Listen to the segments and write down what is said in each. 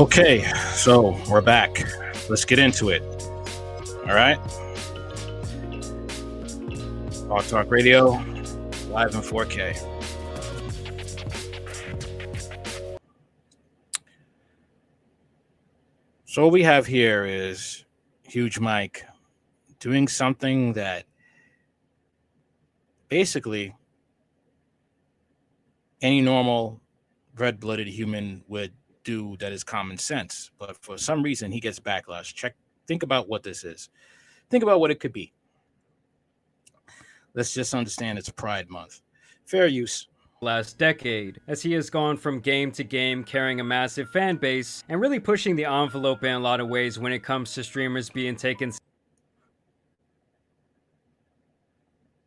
Okay, so we're back. Let's get into it. All right. Hard Talk Radio, live in 4K. So what we have here is Huge Mike doing something that basically any normal red-blooded human would do that is common sense. But for some reason, he gets backlash. Check. Think about what this is. Think about what it could be. Let's just understand it's Pride Month. Fair use last decade, as he has gone from game to game carrying a massive fan base and really pushing the envelope in a lot of ways when it comes to streamers being taken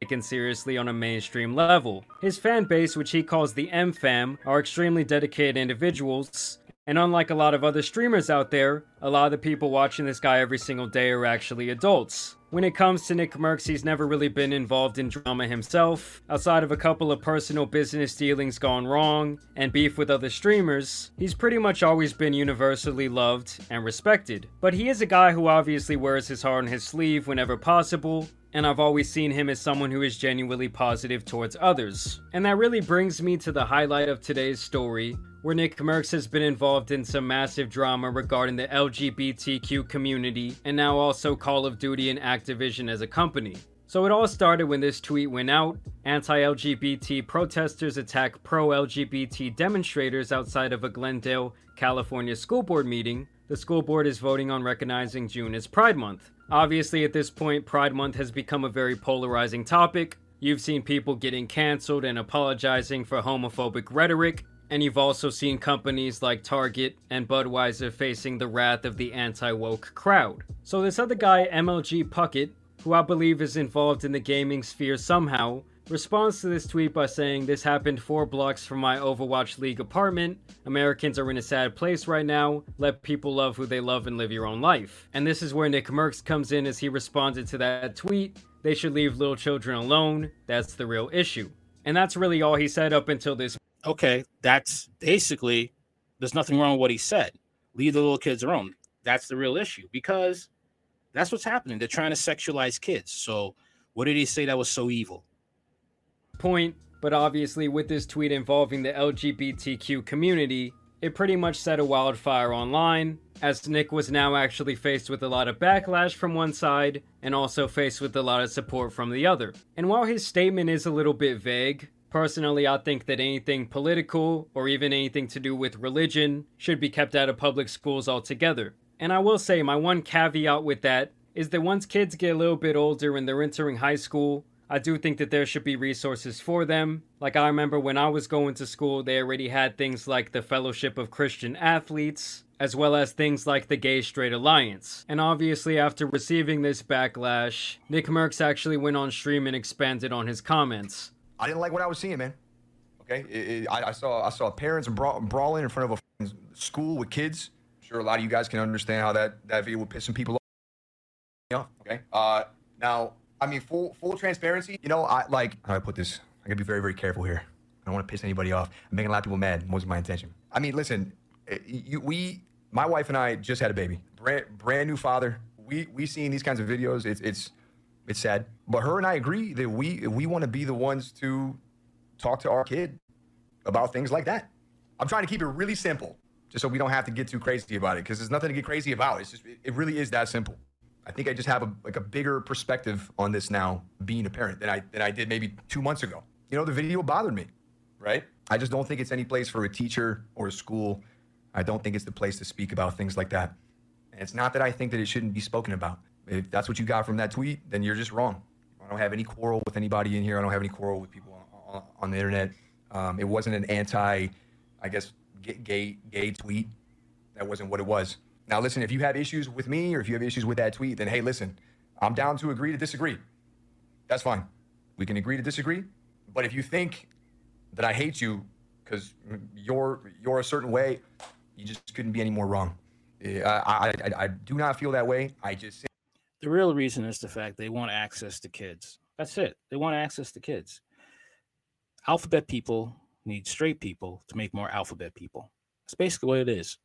taken seriously on a mainstream level. His fan base, which he calls the M Fam, are extremely dedicated individuals and unlike a lot of other streamers out there, a lot of the people watching this guy every single day are actually adults. When it comes to NICKMERCS, he's never really been involved in drama himself. Outside of a couple of personal business dealings gone wrong and beef with other streamers, he's pretty much always been universally loved and respected. But he is a guy who obviously wears his heart on his sleeve whenever possible, and I've always seen him as someone who is genuinely positive towards others. And that really brings me to the highlight of today's story, where NICKMERCS has been involved in some massive drama regarding the LGBTQ community, and now also Call of Duty and Activision as a company. So it all started when this tweet went out. Anti LGBT protesters attack pro LGBT demonstrators outside of a Glendale, California school board meeting. The school board is voting on recognizing June as Pride Month. Obviously, at this point, Pride Month has become a very polarizing topic. You've seen people getting canceled and apologizing for homophobic rhetoric, and you've also seen companies like Target and Budweiser facing the wrath of the anti woke crowd. So, this other guy, MLG Puckett, who I believe is involved in the gaming sphere somehow, responds to this tweet by saying, This happened four blocks from my Overwatch League apartment. Americans are in a sad place right now. Let people love who they love and live your own life. And this is where NICKMERCS comes in as he responded to that tweet. They should leave little children alone. That's the real issue. And that's really all he said up until this. Okay, that's basically, there's nothing wrong with what he said. Leave the little kids alone. That's the real issue because that's what's happening. They're trying to sexualize kids. So, what did he say that was so evil? point, but obviously, with this tweet involving the LGBTQ community, it pretty much set a wildfire online, as Nick was now actually faced with a lot of backlash from one side, and also faced with a lot of support from the other. And while his statement is a little bit vague, Personally, I think that anything political or even anything to do with religion should be kept out of public schools altogether. And I will say, my one caveat with that is that once kids get a little bit older and they're entering high school, I do think that there should be resources for them. Like I remember when I was going to school, they already had things like the Fellowship of Christian Athletes, as well as things like the Gay Straight Alliance. And obviously, after receiving this backlash, NICKMERCS actually went on stream and expanded on his comments. I didn't like what I was seeing, man. Okay, it, it, I, I, saw I saw parents bra- brawling in front of a school with kids. I'm sure a lot of you guys can understand how that that video would piss some people off. Yeah. Okay. Uh, now I mean, full full transparency. You know, I like how I put this. I gotta be very very careful here. I don't want to piss anybody off. I'm making a lot of people mad. Wasn't my intention. I mean, listen, eh, you, we, my wife and I just had a baby. Brand brand new father. We we seen these kinds of videos. It's it's it's sad. But her and I agree that we we want to be the ones to talk to our kid about things like that. I'm trying to keep it really simple, just so we don't have to get too crazy about it, because there's nothing to get crazy about. It's just it really is that simple. I think I just have a like a bigger perspective on this now, being a parent than I than I did maybe two months ago. You know, the video bothered me, right? I just don't think it's any place for a teacher or a school. I don't think it's the place to speak about things like that. And it's not that I think that it shouldn't be spoken about. If that's what you got from that tweet, then you're just wrong. I don't have any quarrel with anybody in here. I don't have any quarrel with people on, on, on the internet. Um, it wasn't an anti, I guess, gay gay tweet. That wasn't what it was. Now, listen, if you have issues with me or if you have issues with that tweet, then hey, listen, I'm down to agree to disagree. That's fine. We can agree to disagree. But if you think that I hate you because you're you're a certain way, you just couldn't be any more wrong. I, I, I, I do not feel that way. I just the real reason is the fact they want access to kids. That's it. They want access to kids. Alphabet people need straight people to make more alphabet people. That's basically what it is.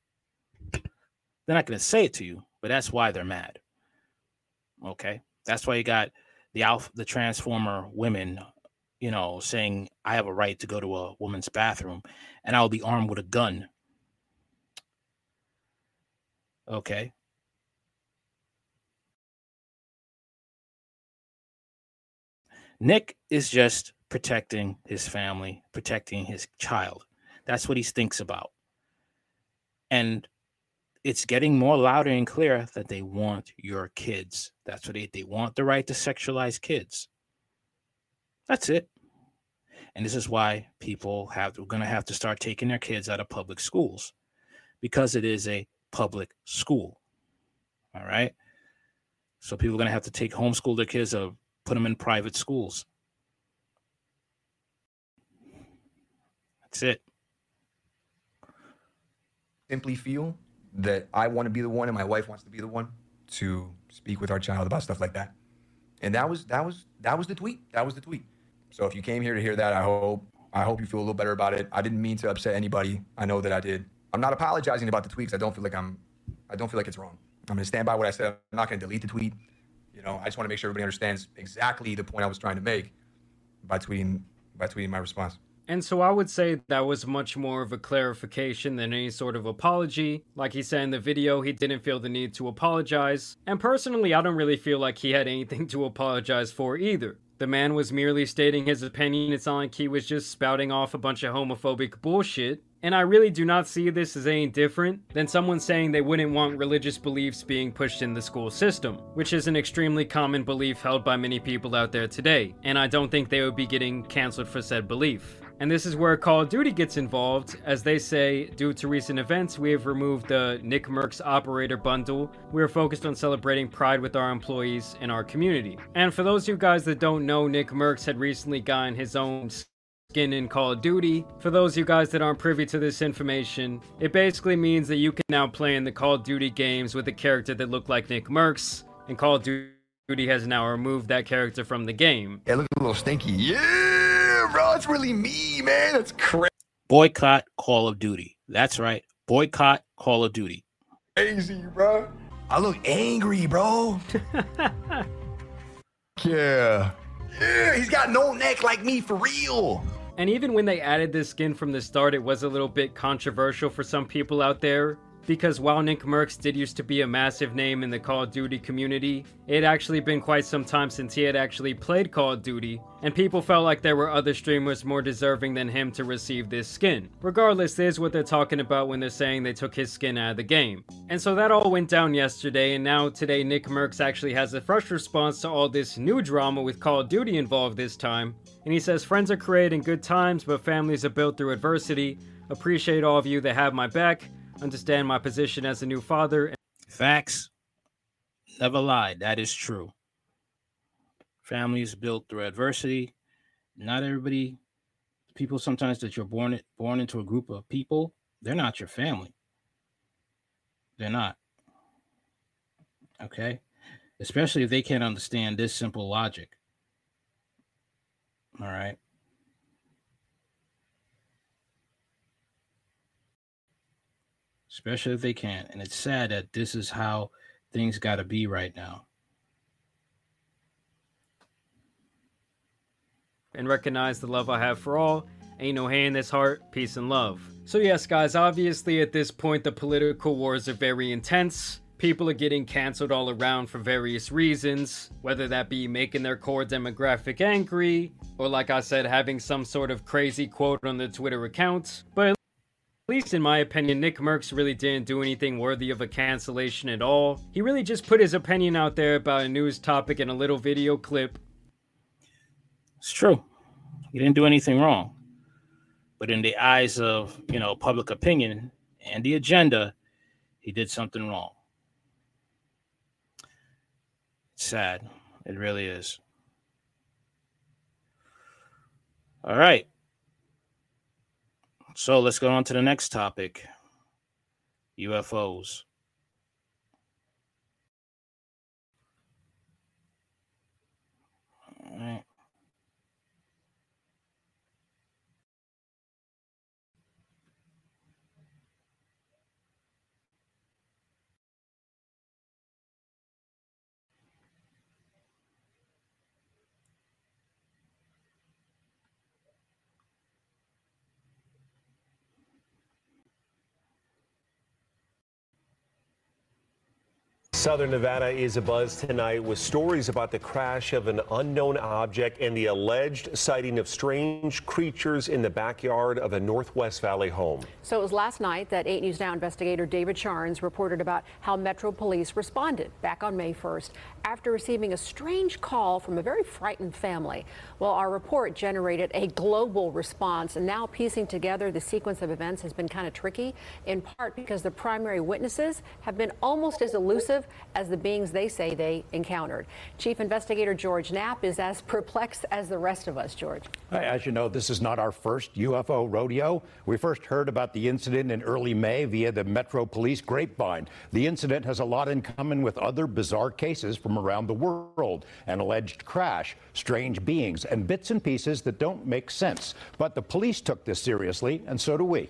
They're not going to say it to you, but that's why they're mad. Okay, that's why you got the alpha, the transformer women, you know, saying I have a right to go to a woman's bathroom, and I'll be armed with a gun. Okay. Nick is just protecting his family, protecting his child. That's what he thinks about. And it's getting more louder and clear that they want your kids. That's what they, they want the right to sexualize kids. That's it. And this is why people have we're gonna have to start taking their kids out of public schools because it is a public school. All right. So people are gonna have to take homeschool their kids or put them in private schools. That's it. Simply feel that I want to be the one and my wife wants to be the one to speak with our child about stuff like that. And that was that was that was the tweet. That was the tweet. So if you came here to hear that, I hope I hope you feel a little better about it. I didn't mean to upset anybody. I know that I did. I'm not apologizing about the tweets. I don't feel like I'm I don't feel like it's wrong. I'm to stand by what I said. I'm not to delete the tweet. You know, I just want to make sure everybody understands exactly the point I was trying to make by tweeting by tweeting my response. And so I would say that was much more of a clarification than any sort of apology. Like he said in the video, he didn't feel the need to apologize. And personally, I don't really feel like he had anything to apologize for either. The man was merely stating his opinion. It's not like he was just spouting off a bunch of homophobic bullshit. And I really do not see this as any different than someone saying they wouldn't want religious beliefs being pushed in the school system, which is an extremely common belief held by many people out there today, and I don't think they would be getting cancelled for said belief. And this is where Call of Duty gets involved, as they say, due to recent events, we have removed the Nick Mercs Operator Bundle. We are focused on celebrating pride with our employees and our community. And for those of you guys that don't know, Nick Mercs had recently gotten his own skin in Call of Duty. For those of you guys that aren't privy to this information, it basically means that you can now play in the Call of Duty games with a character that looked like Nick Mercs, and Call of Duty has now removed that character from the game. Yeah, looks a little stinky. Yeah, bro, it's really me, man. That's crazy. Boycott Call of Duty. That's right. Boycott Call of Duty. Crazy, bro. I look angry, bro. yeah. Yeah, he's got no neck like me for real. And even when they added this skin from the start, it was a little bit controversial for some people out there. Because while Nick Mercs did used to be a massive name in the Call of Duty community, it had actually been quite some time since he had actually played Call of Duty, and people felt like there were other streamers more deserving than him to receive this skin. Regardless, this is what they're talking about when they're saying they took his skin out of the game. And so that all went down yesterday, and now today Nick Mercs actually has a fresh response to all this new drama with Call of Duty involved this time. And he says, Friends are created in good times, but families are built through adversity. Appreciate all of you that have my back understand my position as a new father. Facts. Never lied. That is true. Family is built through adversity. Not everybody, people sometimes that you're born born into a group of people, they're not your family. They're not. Okay? Especially if they can't understand this simple logic. All right. especially if they can't. And it's sad that this is how things got to be right now. And recognize the love I have for all. Ain't no in this heart, peace and love. So, yes, guys, obviously at this point, the political wars are very intense. People are getting cancelled all around for various reasons, whether that be making their core demographic angry, or like I said, having some sort of crazy quote on their Twitter account. But at least in my opinion, Nick Mercs really didn't do anything worthy of a cancellation at all. He really just put his opinion out there about a news topic in a little video clip. It's true. He didn't do anything wrong. But in the eyes of, you know, public opinion and the agenda, he did something wrong. It's sad. It really is. All right. So let's go on to the next topic UFOs. All right. Southern Nevada is abuzz tonight with stories about the crash of an unknown object and the alleged sighting of strange creatures in the backyard of a Northwest Valley home. So it was last night that 8 News Now investigator David Charns reported about how Metro Police responded back on May 1st after receiving a strange call from a very frightened family. Well, our report generated a global response, and now piecing together the sequence of events has been kind of tricky, in part because the primary witnesses have been almost as elusive as the beings they say they encountered. Chief Investigator George Knapp is as perplexed as the rest of us, George. As you know, this is not our first UFO rodeo. We first heard about the incident in early May via the Metro Police grapevine. The incident has a lot in common with other bizarre cases from around the world an alleged crash, strange beings, and bits and pieces that don't make sense. But the police took this seriously, and so do we.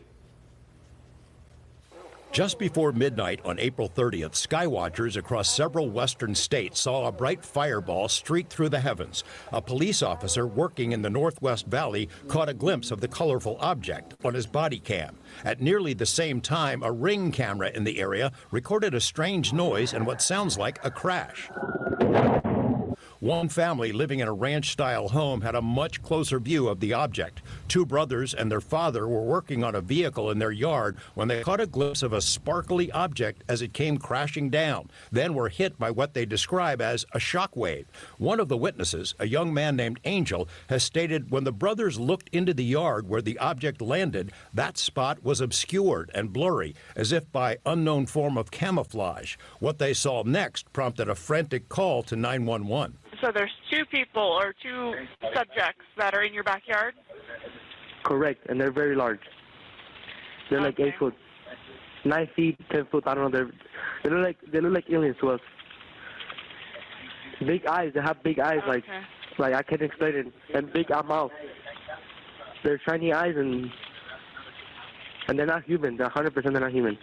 Just before midnight on April 30th, skywatchers across several western states saw a bright fireball streak through the heavens. A police officer working in the Northwest Valley caught a glimpse of the colorful object on his body cam. At nearly the same time, a ring camera in the area recorded a strange noise and what sounds like a crash. One family living in a ranch style home had a much closer view of the object. Two brothers and their father were working on a vehicle in their yard when they caught a glimpse of a sparkly object as it came crashing down, then were hit by what they describe as a shock wave. One of the witnesses, a young man named Angel, has stated when the brothers looked into the yard where the object landed, that spot was obscured and blurry, as if by unknown form of camouflage. What they saw next prompted a frantic call to 911. So there's two people or two subjects that are in your backyard? Correct, and they're very large. They're like eight foot, nine feet, ten foot. I don't know. They're they look like they look like aliens to us. Big eyes. They have big eyes. Like Okay. like I can't explain it. And big mouth. They're shiny eyes and and they're not human. They're 100 percent they're not human.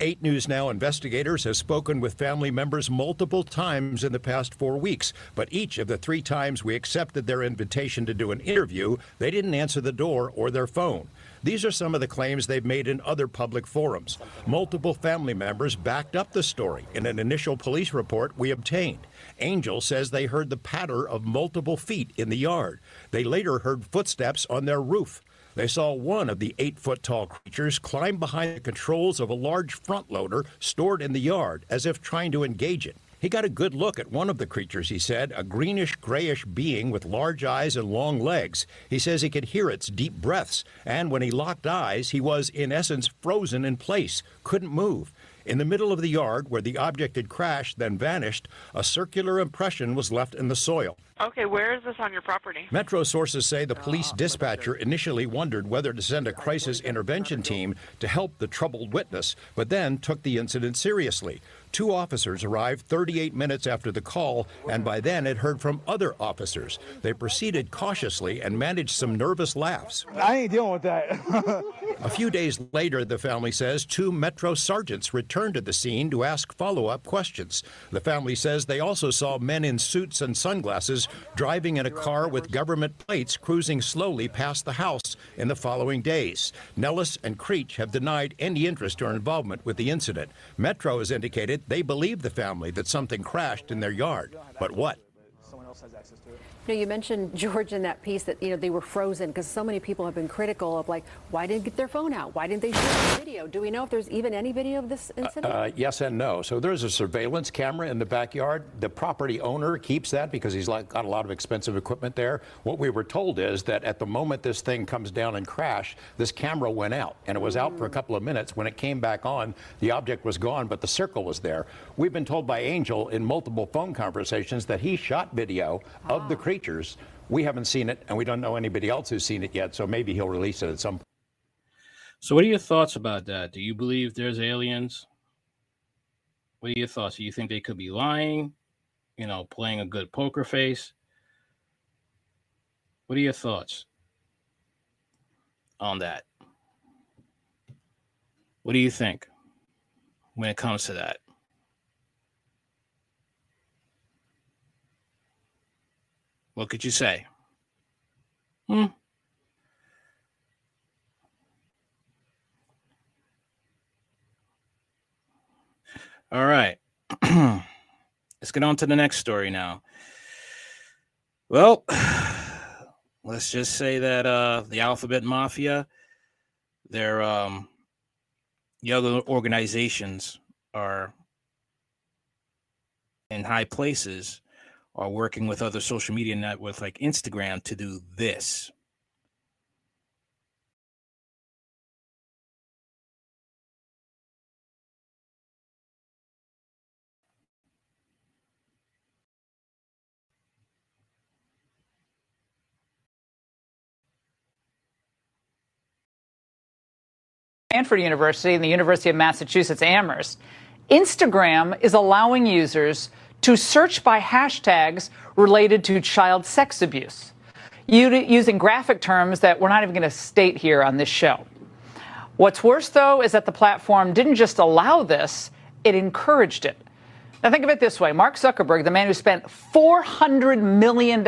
8 News Now investigators have spoken with family members multiple times in the past four weeks, but each of the three times we accepted their invitation to do an interview, they didn't answer the door or their phone. These are some of the claims they've made in other public forums. Multiple family members backed up the story in an initial police report we obtained. Angel says they heard the patter of multiple feet in the yard. They later heard footsteps on their roof. They saw one of the eight foot tall creatures climb behind the controls of a large front loader stored in the yard as if trying to engage it. He got a good look at one of the creatures, he said, a greenish grayish being with large eyes and long legs. He says he could hear its deep breaths, and when he locked eyes, he was, in essence, frozen in place, couldn't move. In the middle of the yard where the object had crashed, then vanished, a circular impression was left in the soil. Okay, where is this on your property? Metro sources say the police dispatcher initially wondered whether to send a crisis intervention team to help the troubled witness, but then took the incident seriously. Two officers arrived 38 minutes after the call, and by then had heard from other officers. They proceeded cautiously and managed some nervous laughs. I ain't dealing with that. A few days later, the family says two Metro sergeants returned to the scene to ask follow up questions. The family says they also saw men in suits and sunglasses driving in a car with government plates cruising slowly past the house in the following days. Nellis and Creech have denied any interest or involvement with the incident. Metro has indicated they believe the family that something crashed in their yard. But what? Someone else has access to it. You know, you mentioned George in that piece that you know they were frozen because so many people have been critical of like why didn't they get their phone out? Why didn't they shoot the video? Do we know if there's even any video of this incident? Uh, yes and no. So there's a surveillance camera in the backyard. The property owner keeps that because he's like, got a lot of expensive equipment there. What we were told is that at the moment this thing comes down and crash, this camera went out, and it was out for a couple of minutes. When it came back on, the object was gone, but the circle was there. We've been told by Angel in multiple phone conversations that he shot video of the We haven't seen it, and we don't know anybody else who's seen it yet. So maybe he'll release it at some point. So, what are your thoughts about that? Do you believe there's aliens? What are your thoughts? Do you think they could be lying? You know, playing a good poker face? What are your thoughts on that? What do you think when it comes to that? What could you say? Hmm. All right. let's get on to the next story now. Well, let's just say that uh, the Alphabet Mafia, their um, the other organizations are in high places are working with other social media networks like Instagram to do this. Stanford University and the University of Massachusetts Amherst, Instagram is allowing users to search by hashtags related to child sex abuse, using graphic terms that we're not even going to state here on this show. What's worse, though, is that the platform didn't just allow this, it encouraged it. Now, think of it this way Mark Zuckerberg, the man who spent $400 million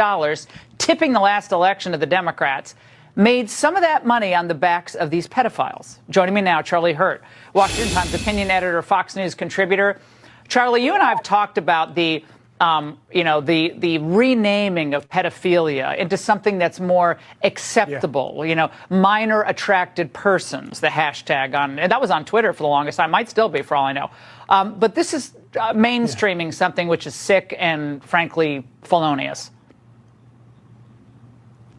tipping the last election of the Democrats, made some of that money on the backs of these pedophiles. Joining me now, Charlie Hurt, Washington Times opinion editor, Fox News contributor. Charlie, you and I have talked about the um, you know, the the renaming of pedophilia into something that's more acceptable. Yeah. You know, minor attracted persons, the hashtag on, and that was on Twitter for the longest time. Might still be, for all I know. Um, but this is uh, mainstreaming yeah. something which is sick and frankly felonious.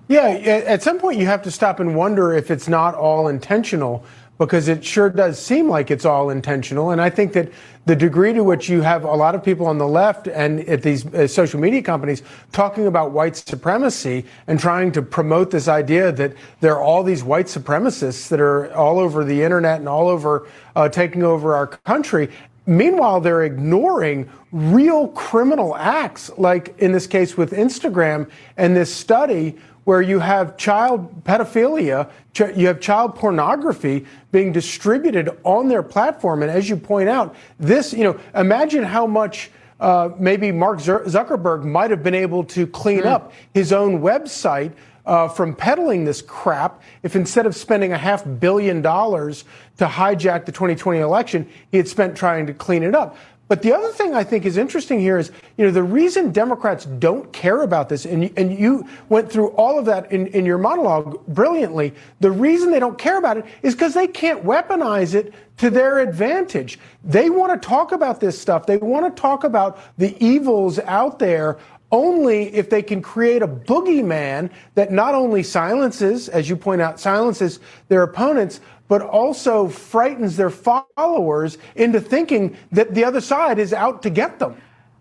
Yeah, at some point you have to stop and wonder if it's not all intentional because it sure does seem like it's all intentional. And I think that the degree to which you have a lot of people on the left and at these uh, social media companies talking about white supremacy and trying to promote this idea that there are all these white supremacists that are all over the internet and all over uh, taking over our country. Meanwhile, they're ignoring real criminal acts, like in this case with Instagram and this study where you have child pedophilia, you have child pornography being distributed on their platform. And as you point out, this, you know, imagine how much uh, maybe Mark Zuckerberg might have been able to clean mm. up his own website uh, from peddling this crap if instead of spending a half billion dollars to hijack the 2020 election, he had spent trying to clean it up. But the other thing I think is interesting here is, you know, the reason Democrats don't care about this, and, and you went through all of that in, in your monologue brilliantly, the reason they don't care about it is because they can't weaponize it to their advantage. They want to talk about this stuff. They want to talk about the evils out there only if they can create a boogeyman that not only silences, as you point out, silences their opponents, but also frightens their followers into thinking that the other side is out to get them.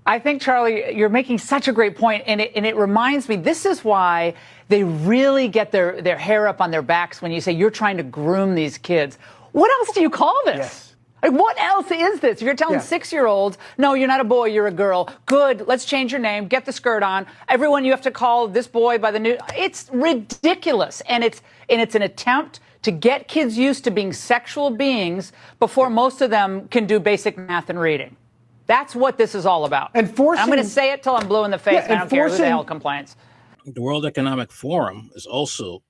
I think, Charlie, you're making such a great point, and it, and it reminds me this is why they really get their, their hair up on their backs when you say you're trying to groom these kids. What else do you call this? Yes. Like, what else is this? If you're telling yeah. six year olds, no, you're not a boy, you're a girl. Good, let's change your name, get the skirt on. Everyone, you have to call this boy by the new. It's ridiculous, and it's and it's an attempt to get kids used to being sexual beings before most of them can do basic math and reading. That's what this is all about. And forcing, I'm going to say it till I'm blue in the face. Yeah, I don't care who the hell complains. The World Economic Forum is also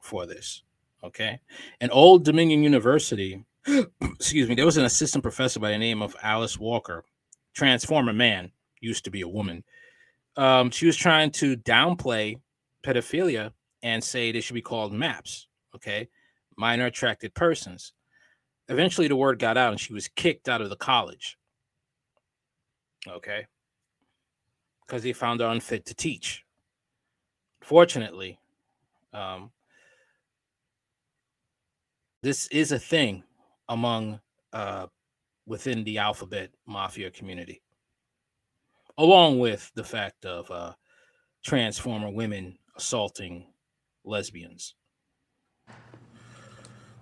for this. Okay. And Old Dominion University, excuse me, there was an assistant professor by the name of Alice Walker, Transformer Man, used to be a woman. Um, she was trying to downplay pedophilia and say they should be called MAPS. Okay minor attracted persons. Eventually, the word got out and she was kicked out of the college. Okay. Because they found her unfit to teach. Fortunately, um, this is a thing among uh, within the alphabet mafia community, along with the fact of uh, transformer women assaulting lesbians.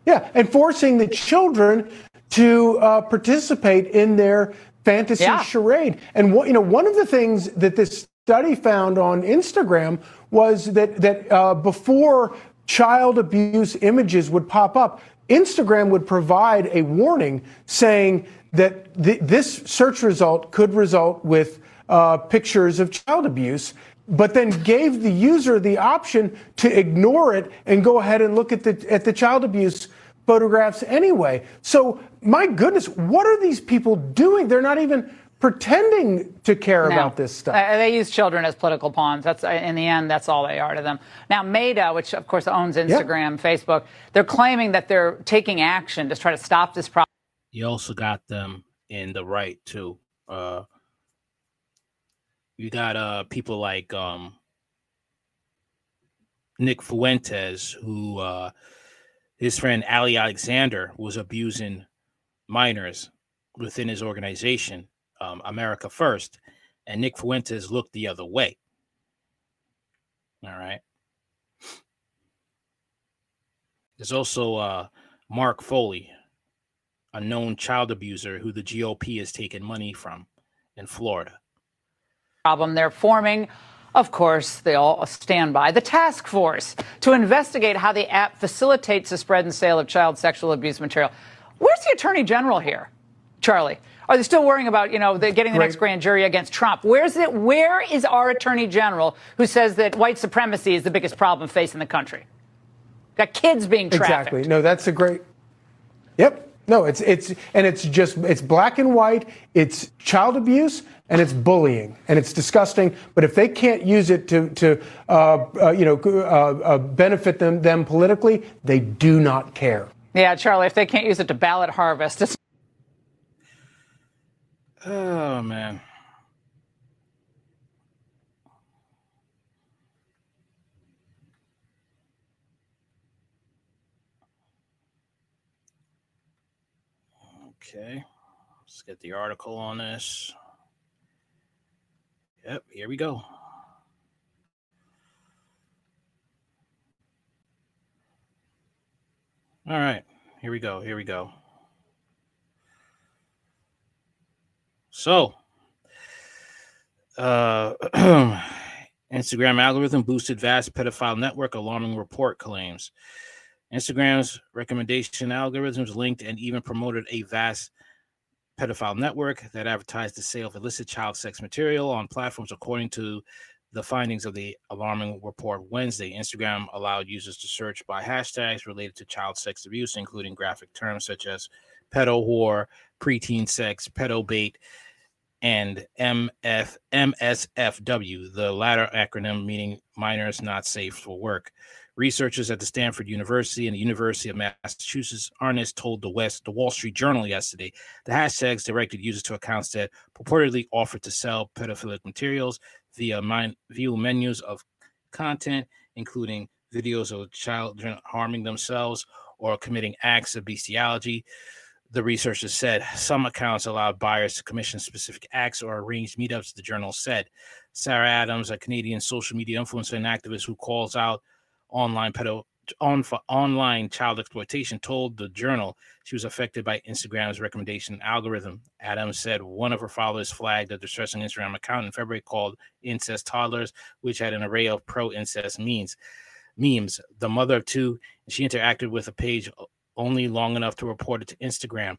Yeah, and forcing the children to uh, participate in their fantasy yeah. charade. And what you know, one of the things that this study found on Instagram was that that uh, before child abuse images would pop up, Instagram would provide a warning saying that th- this search result could result with uh, pictures of child abuse but then gave the user the option to ignore it and go ahead and look at the at the child abuse photographs anyway. So my goodness, what are these people doing? They're not even pretending to care No. about this stuff. Uh, they use children as political pawns. That's uh, in the end, that's all they are to them. Now, Meta, which of course owns Instagram, Facebook, they're claiming that they're taking action to try to stop this problem. You also got them in the right too. Uh, you got uh people like um Nick Fuentes, who uh his friend Ali Alexander was abusing minors within his organization, um, America First, and Nick Fuentes looked the other way. All right. There's also uh, Mark Foley, a known child abuser who the GOP has taken money from in Florida. Problem. They're forming, of course, they all stand by the task force to investigate how the app facilitates the spread and sale of child sexual abuse material. Where's the attorney general here, Charlie? Are they still worrying about, you know, the, getting the Great. next grand jury against Trump? Where's it? Where is our attorney general who says that white supremacy is the biggest problem facing the country? Got kids being trafficked. Exactly. No, that's a great. Yep. No, it's it's and it's just it's black and white. It's child abuse and it's bullying and it's disgusting. But if they can't use it to to uh, uh, you know uh, uh, benefit them them politically, they do not care. Yeah, Charlie, if they can't use it to ballot harvest, it's Oh man. Okay. Let's get the article on this. Yep, here we go. All right, here we go. Here we go. So, uh, Instagram algorithm boosted vast pedophile network, alarming report claims. Instagram's recommendation algorithms linked and even promoted a vast pedophile network that advertised the sale of illicit child sex material on platforms, according to the findings of the alarming report Wednesday. Instagram allowed users to search by hashtags related to child sex abuse, including graphic terms such as pedo whore, preteen sex, pedo bait, and MF, MSFW, the latter acronym meaning minors not safe for work. Researchers at the Stanford University and the University of Massachusetts Amherst told the West, the Wall Street Journal yesterday, the hashtags directed users to accounts that purportedly offered to sell pedophilic materials via min- view menus of content, including videos of children harming themselves or committing acts of bestiality. The researchers said some accounts allowed buyers to commission specific acts or arrange meetups, the journal said. Sarah Adams, a Canadian social media influencer and activist who calls out online pedo on for online child exploitation told the journal she was affected by Instagram's recommendation algorithm. Adams said one of her followers flagged a distressing Instagram account in February called Incest Toddlers, which had an array of pro-incest memes. Memes. The mother of two, she interacted with a page only long enough to report it to Instagram.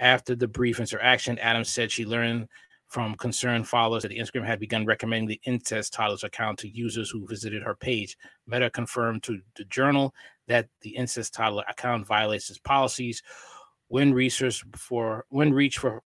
After the brief interaction, Adams said she learned from concerned followers that Instagram had begun recommending the incest toddlers account to users who visited her page. Meta confirmed to the journal that the incest toddler account violates its policies. When research for when reach for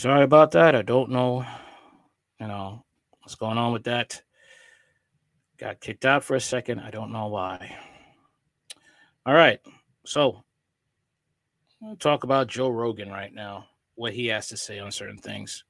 sorry about that. I don't know, you know, what's going on with that. Got kicked out for a second. I don't know why. All right. So talk about Joe Rogan right now, what he has to say on certain things.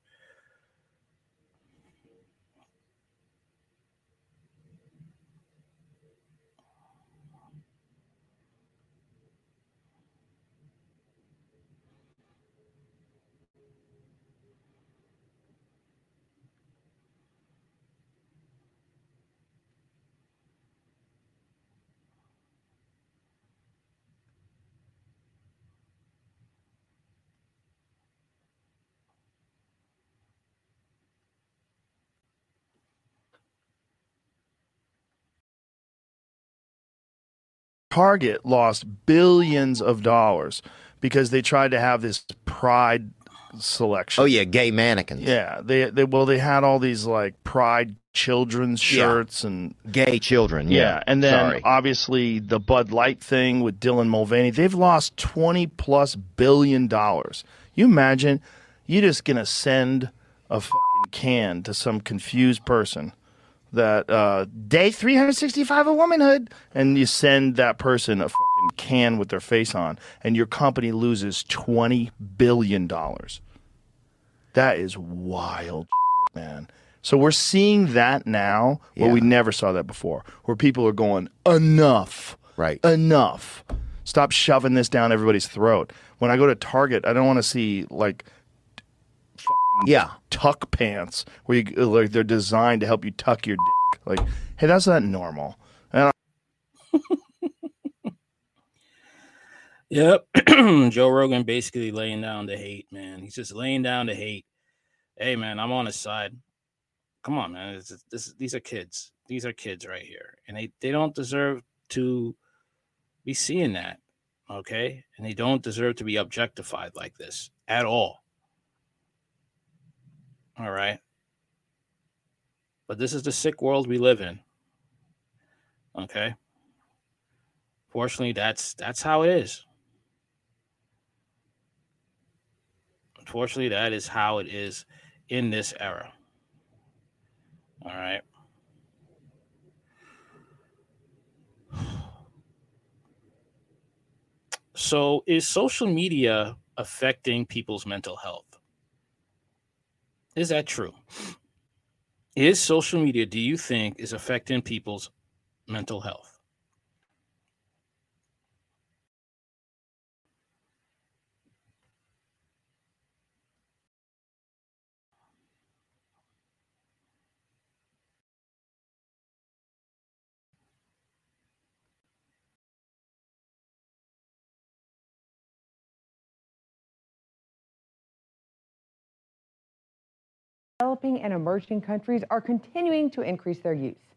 Target lost billions of dollars because they tried to have this pride selection. Oh yeah, gay mannequins. Yeah, they they well they had all these like pride children's Yeah. shirts and Gay children. yeah, Yeah. and then Sorry. obviously the Bud Light thing with Dylan Mulvaney. They've lost twenty plus billion dollars. You imagine you're just gonna send a fucking can to some confused person that uh, day 365 of womanhood and you send that person a fucking can with their face on and your company loses 20 billion dollars. That is wild man. So we're seeing that now where we never saw that before where people are going enough. Right. Enough. Stop shoving this down everybody's throat. When i go to target i don't want to see like yeah tuck pants where you like they're designed to help you tuck your dick like hey that's not normal and Yep. Joe Rogan basically laying down the hate, man. He's just laying down the hate. Hey, man, I'm on his side. Come on, man. This, is- this, these are kids. These are kids right here. And they, they don't deserve to be seeing that. Okay. And they don't deserve to be objectified like this at all. All right. But this is the sick world we live in. Okay. Fortunately, that's that's how it is. Unfortunately, that is how it is in this era. All right. So, is social media affecting people's mental health? Is that true? Is social media, do you think, is affecting people's mental health? Developing and emerging countries are continuing to increase their use.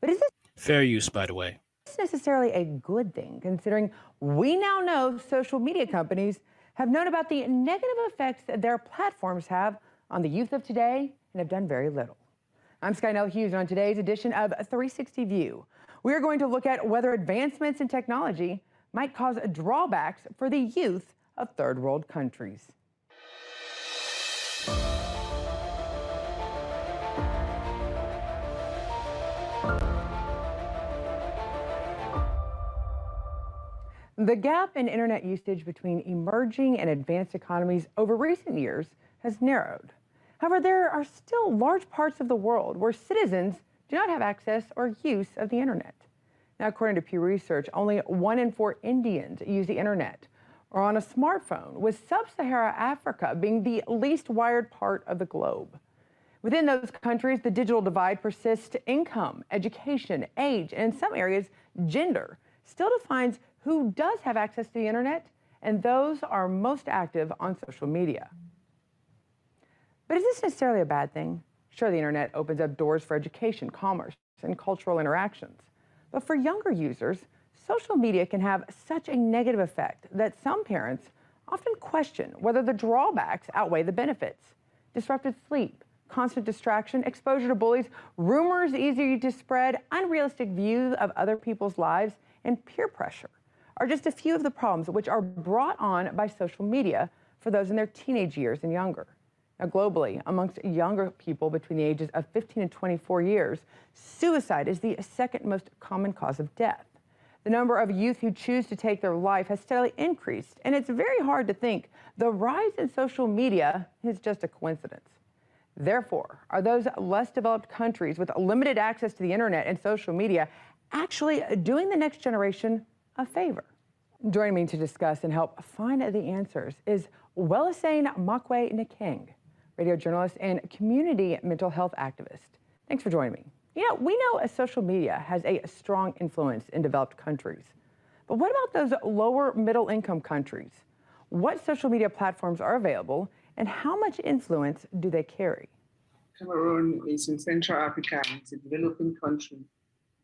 But is this Fair use, by the way. It's necessarily a good thing, considering we now know social media companies have known about the negative effects that their platforms have on the youth of today and have done very little? I'm Skynell Hughes, and on today's edition of 360 View, we are going to look at whether advancements in technology might cause drawbacks for the youth of third world countries. The gap in internet usage between emerging and advanced economies over recent years has narrowed. However, there are still large parts of the world where citizens do not have access or use of the internet. Now, according to Pew Research, only one in four Indians use the internet or on a smartphone, with sub Sahara Africa being the least wired part of the globe. Within those countries, the digital divide persists. Income, education, age, and in some areas, gender still defines who does have access to the internet, and those are most active on social media. But is this necessarily a bad thing? Sure, the internet opens up doors for education, commerce, and cultural interactions. But for younger users, social media can have such a negative effect that some parents often question whether the drawbacks outweigh the benefits. Disrupted sleep, constant distraction, exposure to bullies, rumors easy to spread, unrealistic views of other people's lives, and peer pressure are just a few of the problems which are brought on by social media for those in their teenage years and younger. Now, globally, amongst younger people between the ages of 15 and 24 years, suicide is the second most common cause of death. The number of youth who choose to take their life has steadily increased, and it's very hard to think the rise in social media is just a coincidence. Therefore, are those less developed countries with limited access to the internet and social media actually doing the next generation a favor? Joining me to discuss and help find the answers is Welisane Makwe Nikeng, radio journalist and community mental health activist. Thanks for joining me. You know, we know social media has a strong influence in developed countries. But what about those lower middle income countries? What social media platforms are available and how much influence do they carry? Cameroon is in Central Africa, it's a developing country.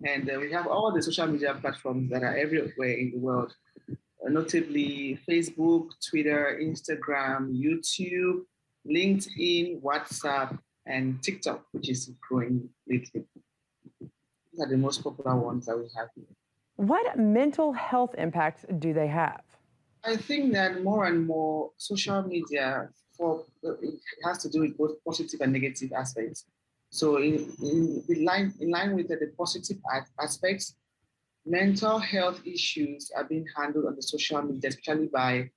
And uh, we have all the social media platforms that are everywhere in the world, uh, notably Facebook, Twitter, Instagram, YouTube, LinkedIn, WhatsApp, and TikTok, which is growing lately. These are the most popular ones that we have here. What mental health impacts do they have? I think that more and more social media for it has to do with both positive and negative aspects. So in, in, in line in line with the, the positive aspects, mental health issues are being handled on the social media, especially by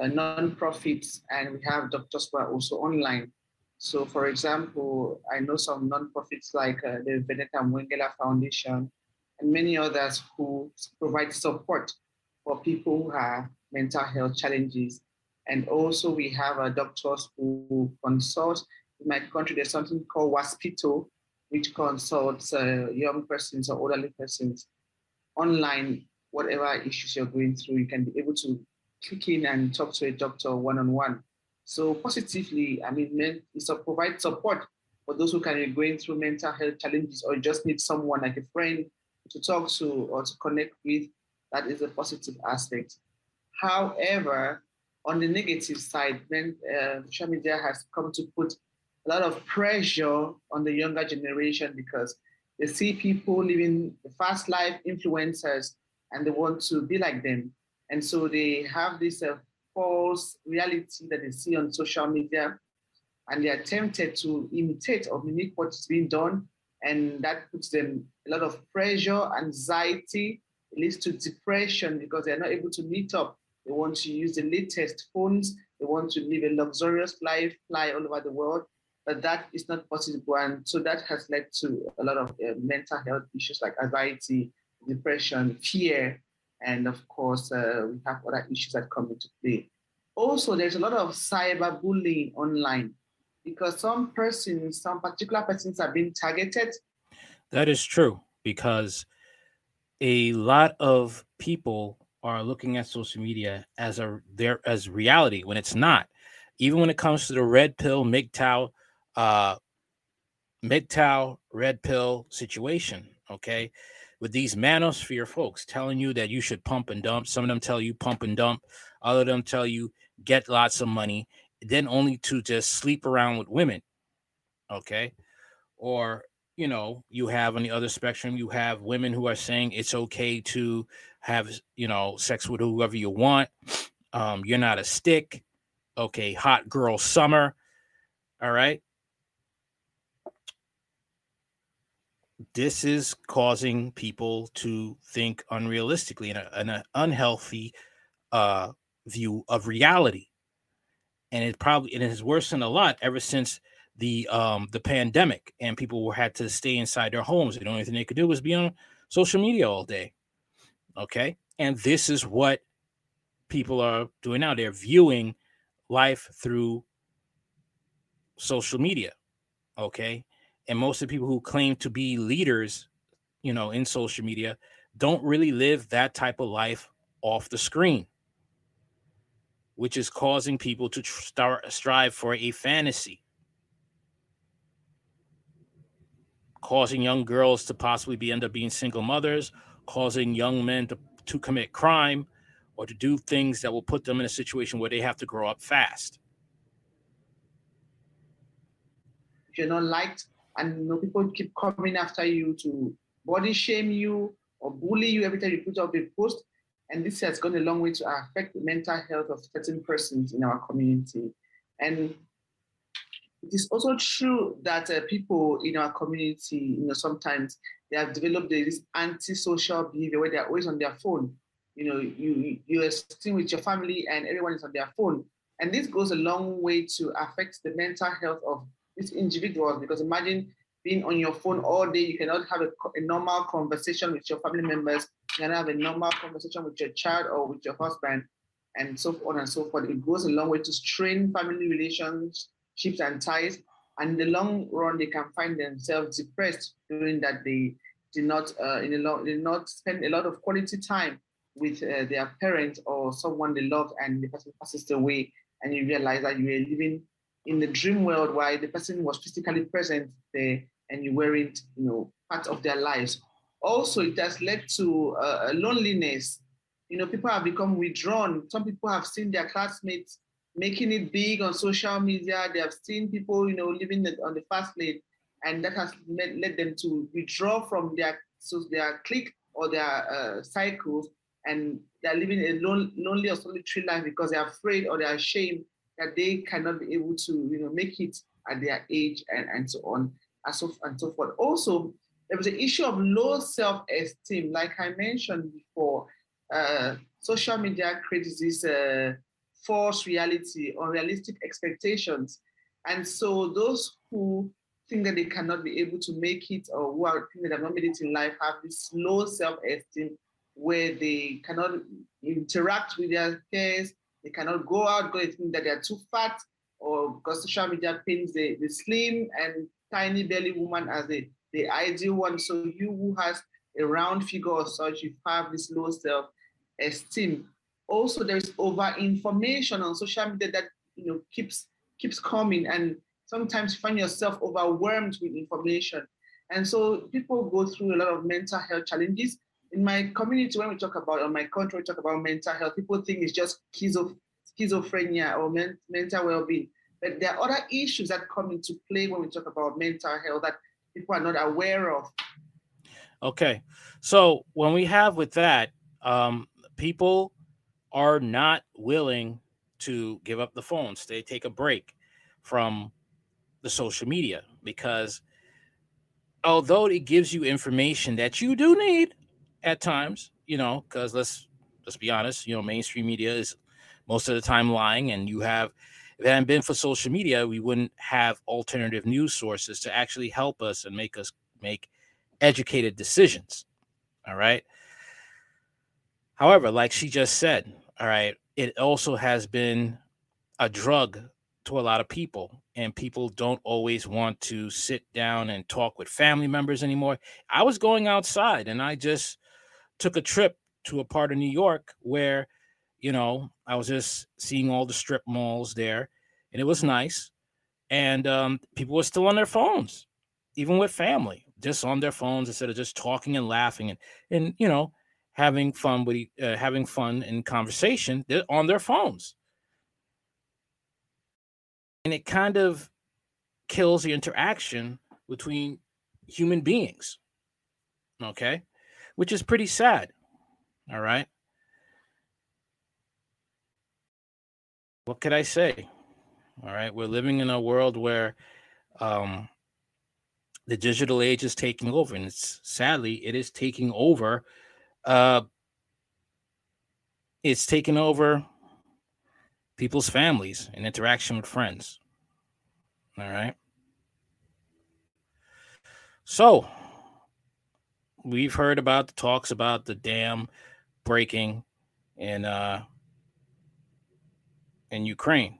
uh, non-profits, and we have doctors who are also online. So, for example, I know some non-profits like uh, the Veneta Mwengela Foundation and many others who provide support for people who have mental health challenges. And also we have uh, doctors who consult. My country, there's something called Waspito, which consults uh, young persons or elderly persons online, whatever issues you're going through, you can be able to click in and talk to a doctor one-on-one. So positively, I mean, it's a provide support for those who can be going through mental health challenges or just need someone like a friend to talk to or to connect with. That is a positive aspect. However, on the negative side, when uh, social media has come to put a lot of pressure on the younger generation because they see people living the fast life, influencers, and they want to be like them. And so they have this uh, false reality that they see on social media, and they are tempted to imitate or mimic what's being done. And that puts them a lot of pressure, anxiety, it leads to depression because they're not able to meet up they want to use the latest phones. They want to live a luxurious life, fly all over the world. But that is not possible. And so that has led to a lot of uh, mental health issues like anxiety, depression, fear, and of course, uh, we have other issues that come into play. Also, there's a lot of cyberbullying online because some persons, some particular persons are being targeted. That is true because a lot of people are looking at social media as a there as reality when it's not. Even when it comes to the red pill MGTOW, uh, MGTOW red pill situation, okay, with these manosphere folks telling you that you should pump and dump. Some of them tell you pump and dump. Other of them tell you get lots of money, then only to just sleep around with women, okay, or you know, you have on the other spectrum, you have women who are saying it's okay to have you know sex with whoever you want. Um, you're not a stick. Okay, hot girl summer. All right. This is causing people to think unrealistically in, a, in an unhealthy uh, view of reality, and it probably it has worsened a lot ever since the um the pandemic and people were had to stay inside their homes. The only thing they could do was be on social media all day. Okay. And this is what people are doing now. They're viewing life through social media. Okay. And most of the people who claim to be leaders, you know, in social media don't really live that type of life off the screen, which is causing people to start strive for a fantasy, causing young girls to possibly be end up being single mothers causing young men to, to commit crime or to do things that will put them in a situation where they have to grow up fast. You're not liked and you know, people keep coming after you to body shame you or bully you every time you put up a post, and this has gone a long way to affect the mental health of certain persons in our community. And it is also true that uh, people in our community, you know, sometimes they have developed this antisocial behavior where they're always on their phone. You know, you you're sitting with your family and everyone is on their phone, and this goes a long way to affect the mental health of these individuals. Because imagine being on your phone all day, you cannot have a, a normal conversation with your family members, you cannot have a normal conversation with your child or with your husband, and so on and so forth. It goes a long way to strain family relationships and ties. And in the long run, they can find themselves depressed during that they did not uh, in the long did not spend a lot of quality time with uh, their parent or someone they love, and the person passes away, and you realize that you are living in the dream world while the person was physically present there and you weren't, you know, part of their lives. Also, it has led to uh, loneliness. You know, people have become withdrawn. Some people have seen their classmates making it big on social media. They have seen people, you know, living on the fast lane, and that has led, led them to withdraw from their so their clique or their uh, cycles, and they're living a lone, lonely or solitary life because they're afraid or they're ashamed that they cannot be able to, you know, make it at their age and, and so on and so, and so forth. Also, there was an issue of low self-esteem. Like I mentioned before, uh, social media creates this uh, false reality, unrealistic expectations. And so those who think that they cannot be able to make it or who are think that have not made it in life have this low self-esteem where they cannot interact with their peers, they cannot go out because they think that they are too fat or because social media paints the, the slim and tiny belly woman as the, the ideal one. So you who has a round figure or such, you have this low self-esteem. Also, there is over information on social media that you know keeps keeps coming, and sometimes you find yourself overwhelmed with information. And so people go through a lot of mental health challenges. In my community, when we talk about, or my country, we talk about mental health, people think it's just schizophrenia or men, mental well-being. But there are other issues that come into play when we talk about mental health that people are not aware of. Okay. So when we have with that, um, people are not willing to give up the phones. They take a break from the social media because although it gives you information that you do need at times, you know, because let's let's be honest, you know, mainstream media is most of the time lying, and you have if it hadn't been for social media, we wouldn't have alternative news sources to actually help us and make us make educated decisions. All right. However, like she just said, all right, it also has been a drug to a lot of people, and people don't always want to sit down and talk with family members anymore. I was going outside and I just took a trip to a part of New York where you know, I was just seeing all the strip malls there, and it was nice. And um, people were still on their phones, even with family, just on their phones instead of just talking and laughing and and you know having fun with uh, having fun in conversation. They're on their phones, and it kind of kills the interaction between human beings. Okay, which is pretty sad. All right. what could I say? All right, we're living in a world where um, the digital age is taking over, and it's sadly it is taking over. Uh, it's taking over people's families and interaction with friends. All right. So we've heard about the talks about the dam breaking and uh in Ukraine.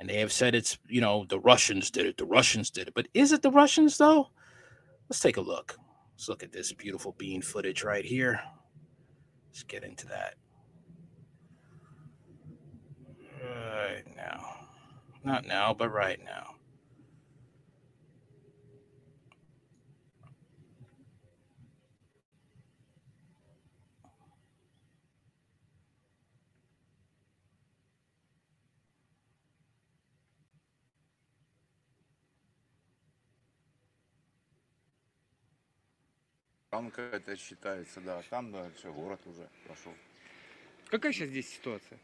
And they have said it's, you know, the Russians did it. The Russians did it. But is it the Russians, though? Let's take a look. Let's look at this beautiful bean footage right here. Let's get into that. Right now. Not now, but right now. Танка это считается, да. Там дальше город уже прошел. Какая сейчас здесь ситуация?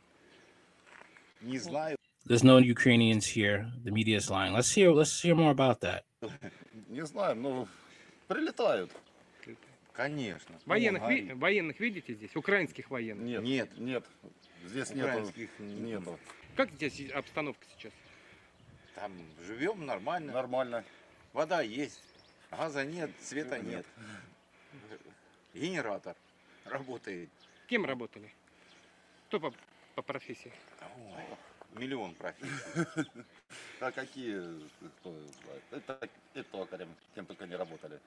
Не знаю. there's no Ukrainians here. The media is lying. Let's hear. Let's hear more about that. Не знаю, ну, прилетают. Конечно. Военных, Вон, ви- военных видите здесь? Украинских военных? Нет, нет, нет. Здесь нету. Украинских Нету. Как здесь обстановка сейчас? Там живем нормально. Нормально. Вода есть. Газа нет, света нет. Генератор работает. Кем работали? Кто по, по профессии? Ой, миллион профессий. А какие? Это и токарем, кем только не работали.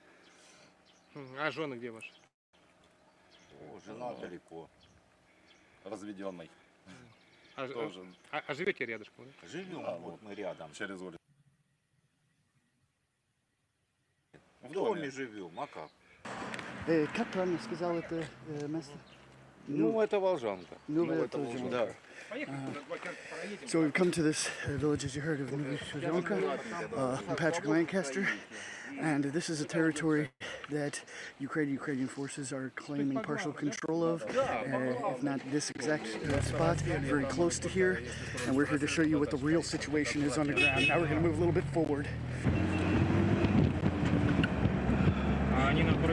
А жены где ваши? О, жена далеко. Разведенный. А, Тоже. а- а живете рядышком? да? Живем, А, вот мы рядом. Через улицу. В доме живем, а как? Э, как правильно сказал это э, место? Ну, это Волжанка. Новая Ну, это Волжанка. Да. So we've come to this uh, village, as you heard, of New Shozonka. Uh, I'm Patrick Lancaster, and this is a territory that Ukrainian Ukrainian forces are claiming partial control of, uh, if not this exact uh, spot, very close to here. And we're here to show you what the real situation is on the ground. Now we're going to move a little bit forward.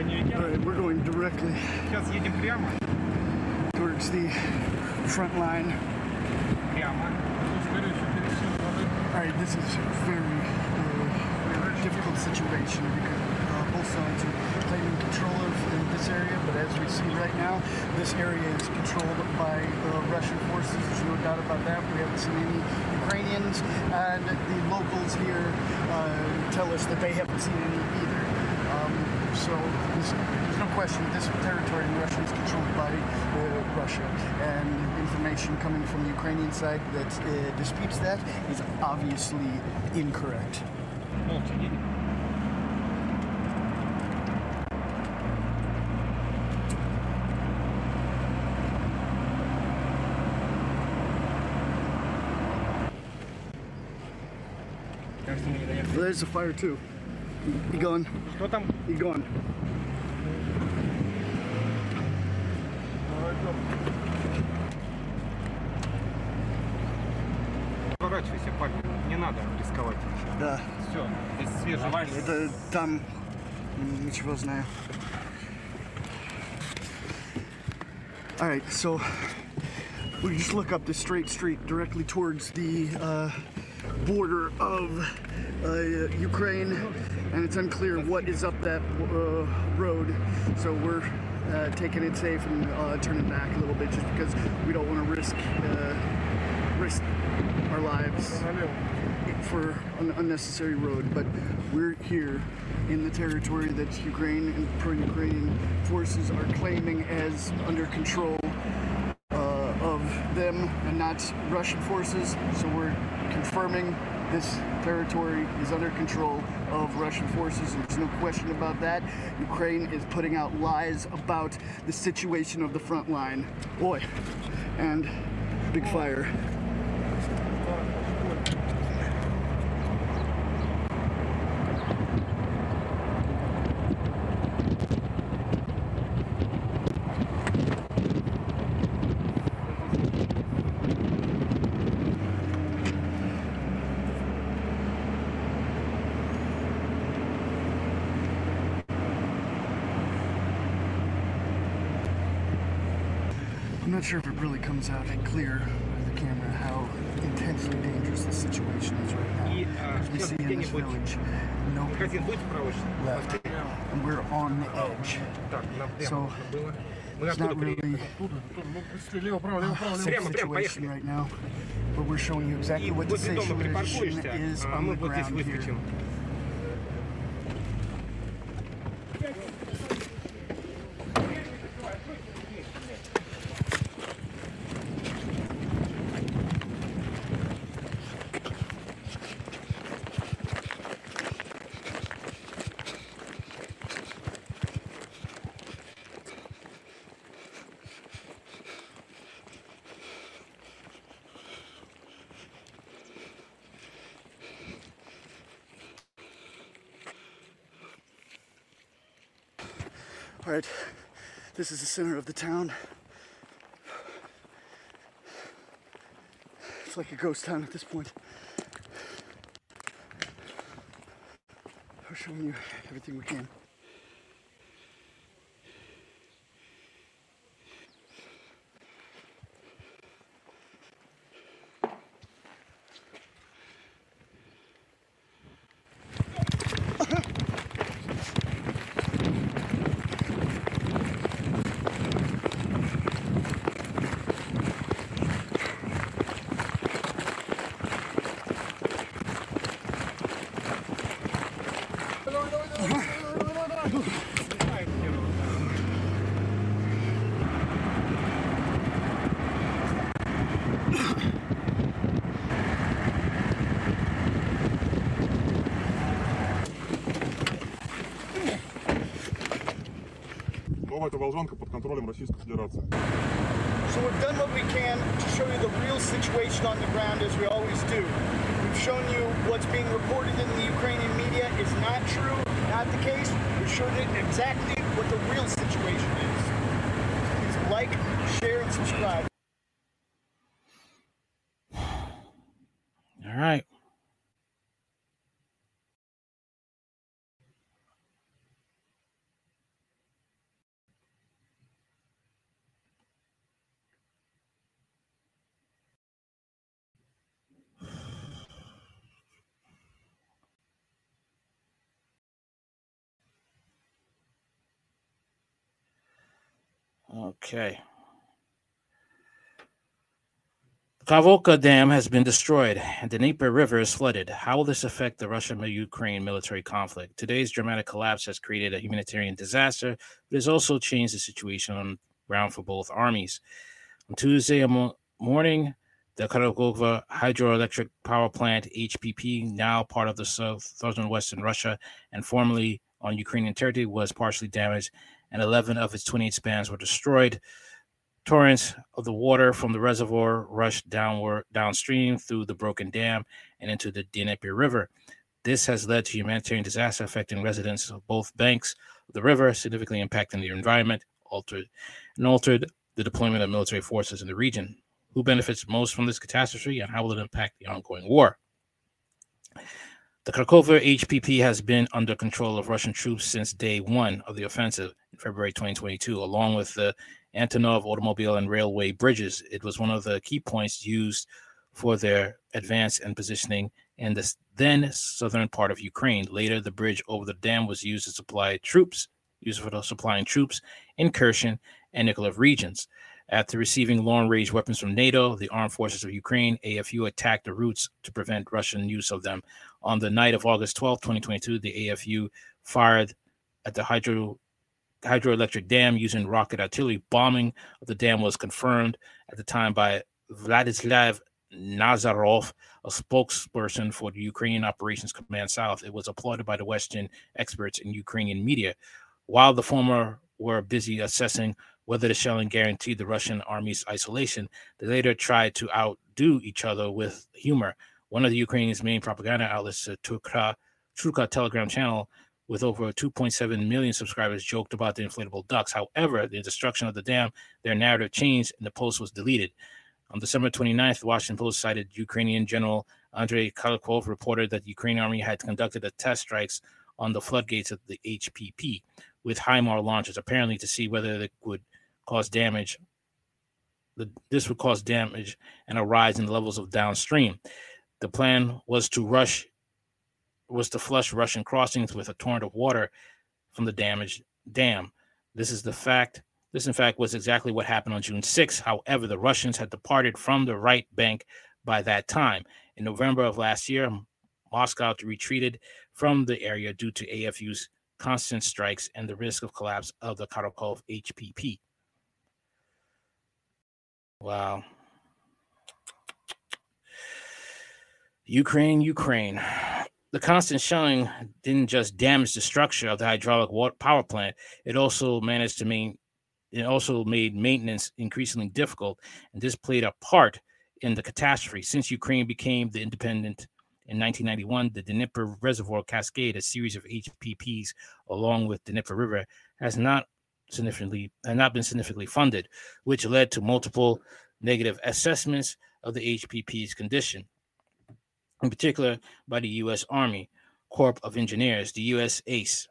All right, we're going directly Сейчас едем прямо. towards the front line. Прямо. All right, this is a very uh, difficult situation because uh, both sides are claiming control of uh, this area, but as we see right now, this area is controlled by uh, Russian forces. There's no doubt about that. We haven't seen any Ukrainians, and the locals here uh, tell us that they haven't seen any either. So there's, there's no question that this territory in Russia is controlled by uh, Russia. And information coming from the Ukrainian side that uh, disputes that is obviously incorrect. There's a fire too. He gone. Что там? He gone. Поворачивайся, парень. Не надо рисковать. Да. Все, здесь свежий. Это там м, ничего знаю. All right, so we just look up the straight street directly towards the uh, border of uh, Ukraine, and it's unclear what is up that uh, road. So we're uh, taking it safe and uh, turning back a little bit just because we don't want to risk uh, risk our lives for an unnecessary road. But we're here in the territory that Ukraine and pro-Ukrainian forces are claiming as under control uh, of them and not Russian forces. So we're confirming this territory is under control of Russian forces. There's no question about that. Ukraine is putting out lies about the situation of the front line. Boy, and big fire. sure if it really comes out clear with the camera how intensely dangerous the situation is right now. As we see in this village, no left. And we're on the edge. So it's not really a safe situation right now, but we're showing you exactly what the situation is on the ground here. This is the center of the town. It's like a ghost town at this point. We're showing you everything we can. волжанка под контролем Российской Федерации. So we've done what we can to show you the real situation on the ground as we always do. We've shown you what's being reported in the Ukrainian media is not true, not the case. We've shown you exactly what the real situation is. Please like, share, and subscribe. Okay. Kakhovka Dam has been destroyed and the Dnieper River is flooded. How will this affect the Russia Ukraine military conflict? Today's dramatic collapse has created a humanitarian disaster, but has also changed the situation on ground for both armies. On Tuesday morning, the Kakhovka hydroelectric power plant, HPP, now part of the south, southern western Russia and formerly on Ukrainian territory, was partially damaged, and 11 of its 28 spans were destroyed. Torrents of the water from the reservoir rushed downward downstream through the broken dam and into the Dnieper River. This has led to humanitarian disaster affecting residents of both banks of the river, significantly impacting the environment, altered and altered the deployment of military forces in the region. Who benefits most from this catastrophe, and how will it impact the ongoing war? The Kakhovka HPP has been under control of Russian troops since day one of the offensive February 2022, along with the Antonov automobile and railway bridges. It was one of the key points used for their advance and positioning in the then southern part of Ukraine. Later, the bridge over the dam was used to supply troops, used for supplying troops in Kherson and Nikolaev regions. After receiving long range weapons from NATO, the armed forces of Ukraine, AFU, attacked the routes to prevent Russian use of them. On the night of August 12, 2022, the AFU fired at the hydro hydroelectric dam using rocket artillery. Bombing of the dam was confirmed at the time by Vladislav Nazarov, a spokesperson for the Ukrainian Operations Command South. It was applauded by the Western experts in Ukrainian media. While the former were busy assessing whether the shelling guaranteed the Russian army's isolation, they later tried to outdo each other with humor. One of the Ukrainian's main propaganda outlets, uh, the Turka, Turka Telegram channel, with over 2.7 million subscribers, joked about the inflatable ducks. However, the destruction of the dam, their narrative changed and the post was deleted. On December 29th, the Washington Post cited Ukrainian General Andrei Kalakov reported that the Ukrainian army had conducted a test strikes on the floodgates of the HPP with HIMAR launchers, apparently to see whether they would cause damage. This would cause damage and a rise in the levels of downstream. The plan was to rush, was to flush Russian crossings with a torrent of water from the damaged dam. This is the fact. This, in fact, was exactly what happened on June 6. However, the Russians had departed from the right bank by that time. In November of last year, Moscow retreated from the area due to AFU's constant strikes and the risk of collapse of the Kakhovka HPP. Wow. Ukraine, Ukraine. The constant shelling didn't just damage the structure of the hydraulic water power plant, it also managed to main it also made maintenance increasingly difficult, and this played a part in the catastrophe. Since Ukraine became the independent in 1991, the Dnieper Reservoir Cascade, a series of HPPs along with the Dnieper River, has not significantly had not been significantly funded, which led to multiple negative assessments of the HPP's condition, in particular by the U.S. Army Corps of Engineers, the U.S. ACE.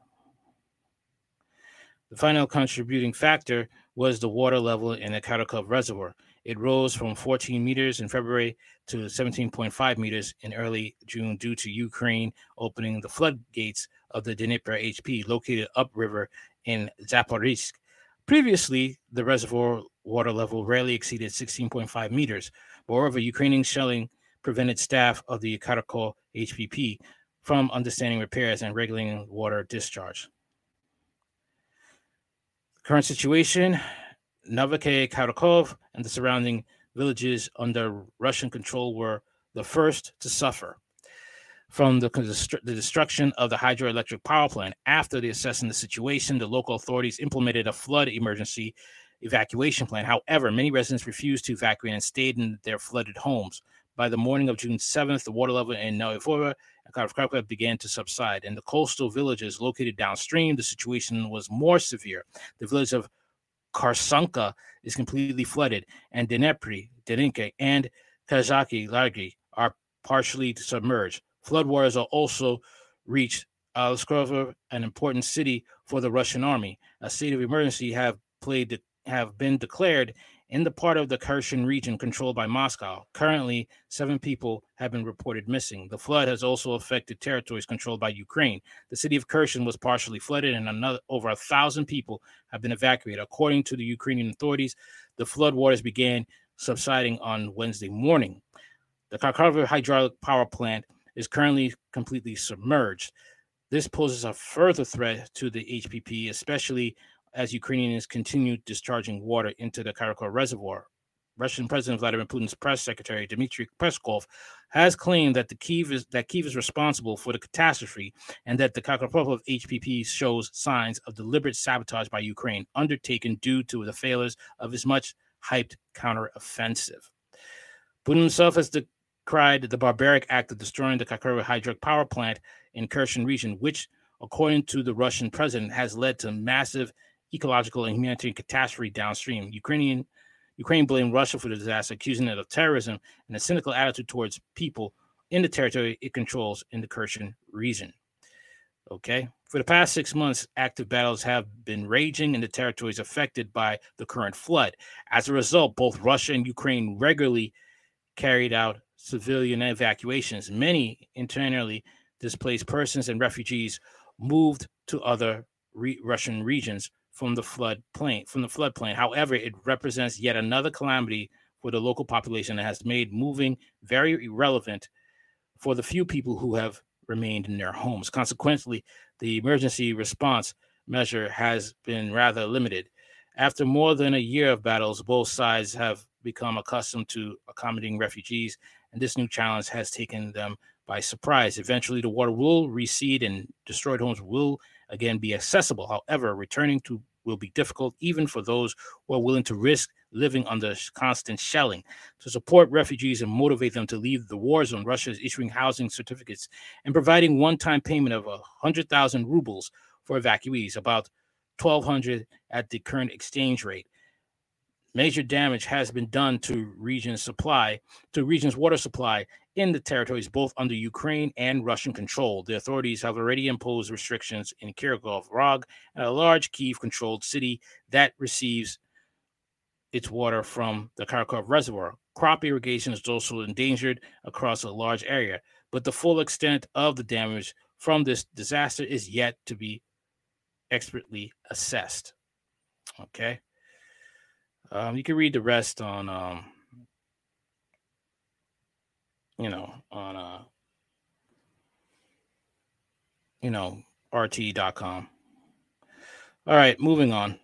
The final contributing factor was the water level in the Kakhovka Reservoir. It rose from 14 meters in February to 17.5 meters in early June due to Ukraine opening the floodgates of the Dnipro HP located upriver in Zaporizhzhia. Previously, the reservoir water level rarely exceeded 16.5 meters. Moreover, Ukrainian shelling prevented staff of the Kakhovka HPP from understanding repairs and regulating water discharge. The Current situation Nova Kakhovka and the surrounding villages under Russian control were the first to suffer from the, the destruction of the hydroelectric power plant. After the assessing the situation, the local authorities implemented a flood emergency evacuation plan. However, many residents refused to evacuate and stayed in their flooded homes. By the morning of June 7th, the water level in Novovora and Kharkov began to subside. In the coastal villages located downstream, the situation was more severe. The village of Karsanka is completely flooded, and Dnepri, Derinka, and Kazaki Largi are partially submerged. Floodwaters are also reached Alskrova, an important city for the Russian army. A state of emergency have played have been declared in the part of the Kherson region controlled by Moscow. Currently, seven people have been reported missing. The flood has also affected territories controlled by Ukraine. The city of Kherson was partially flooded, and another over a thousand people have been evacuated. According to the Ukrainian authorities, the flood waters began subsiding on Wednesday morning. The Kakhovka hydraulic power plant is currently completely submerged. This poses a further threat to the HPP, especially as Ukrainians continue discharging water into the Kakhovka reservoir. Russian President Vladimir Putin's press secretary Dmitry Peskov has claimed that the Kiev is that Kiev is responsible for the catastrophe and that the Kakhovka HPP shows signs of deliberate sabotage by Ukraine undertaken due to the failures of his much hyped counteroffensive. Putin himself has decried the barbaric act of destroying the Kakhovka hydroelectric power plant in Kherson region, which, according to the Russian president, has led to massive ecological and humanitarian catastrophe downstream. Ukrainian Ukraine blamed Russia for the disaster, accusing it of terrorism and a cynical attitude towards people in the territory it controls in the Kherson region. Okay. For the past six months, active battles have been raging in the territories affected by the current flood. As a result, both Russia and Ukraine regularly carried out civilian evacuations. Many internally displaced persons and refugees moved to other re- Russian regions from the flood plain from the floodplain. However, it represents yet another calamity for the local population and has made moving very irrelevant for the few people who have remained in their homes. Consequently, the emergency response measure has been rather limited. After more than a year of battles, both sides have become accustomed to accommodating refugees, and this new challenge has taken them by surprise. Eventually, the water will recede and destroyed homes will again be accessible. However, returning to will be difficult even for those who are willing to risk living under constant shelling. To support refugees and motivate them to leave the war zone, Russia is issuing housing certificates and providing one-time payment of 100,000 rubles for evacuees, about 1,200 at the current exchange rate. Major damage has been done to region's supply, to region's water supply in the territories both under Ukraine and Russian control. The authorities have already imposed restrictions in Krivoy Rog, a large Kiev-controlled city that receives its water from the Kakhovka reservoir. Crop irrigation is also endangered across a large area, but the full extent of the damage from this disaster is yet to be expertly assessed. Okay. Um, you can read the rest on, um, you know, on, uh, you know, rt.com. All right, moving on.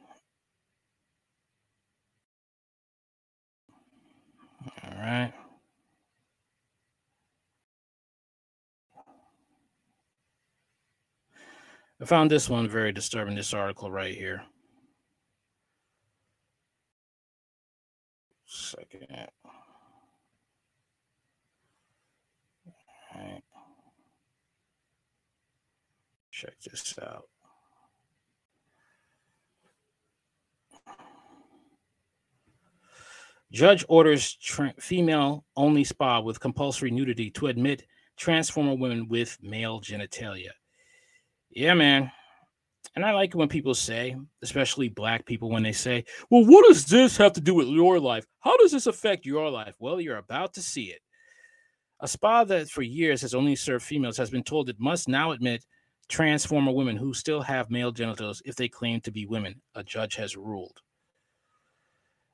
All right. I found this one very disturbing, this article right here. Second. Check this out. Judge orders tra- female only spa with compulsory nudity to admit transformer women with male genitalia. Yeah, man. And I like when people say, especially black people, when they say, Well, what does this have to do with your life? How does this affect your life? Well, you're about to see it. A spa that for years has only served females has been told it must now admit transformer women who still have male genitals if they claim to be women, a judge has ruled.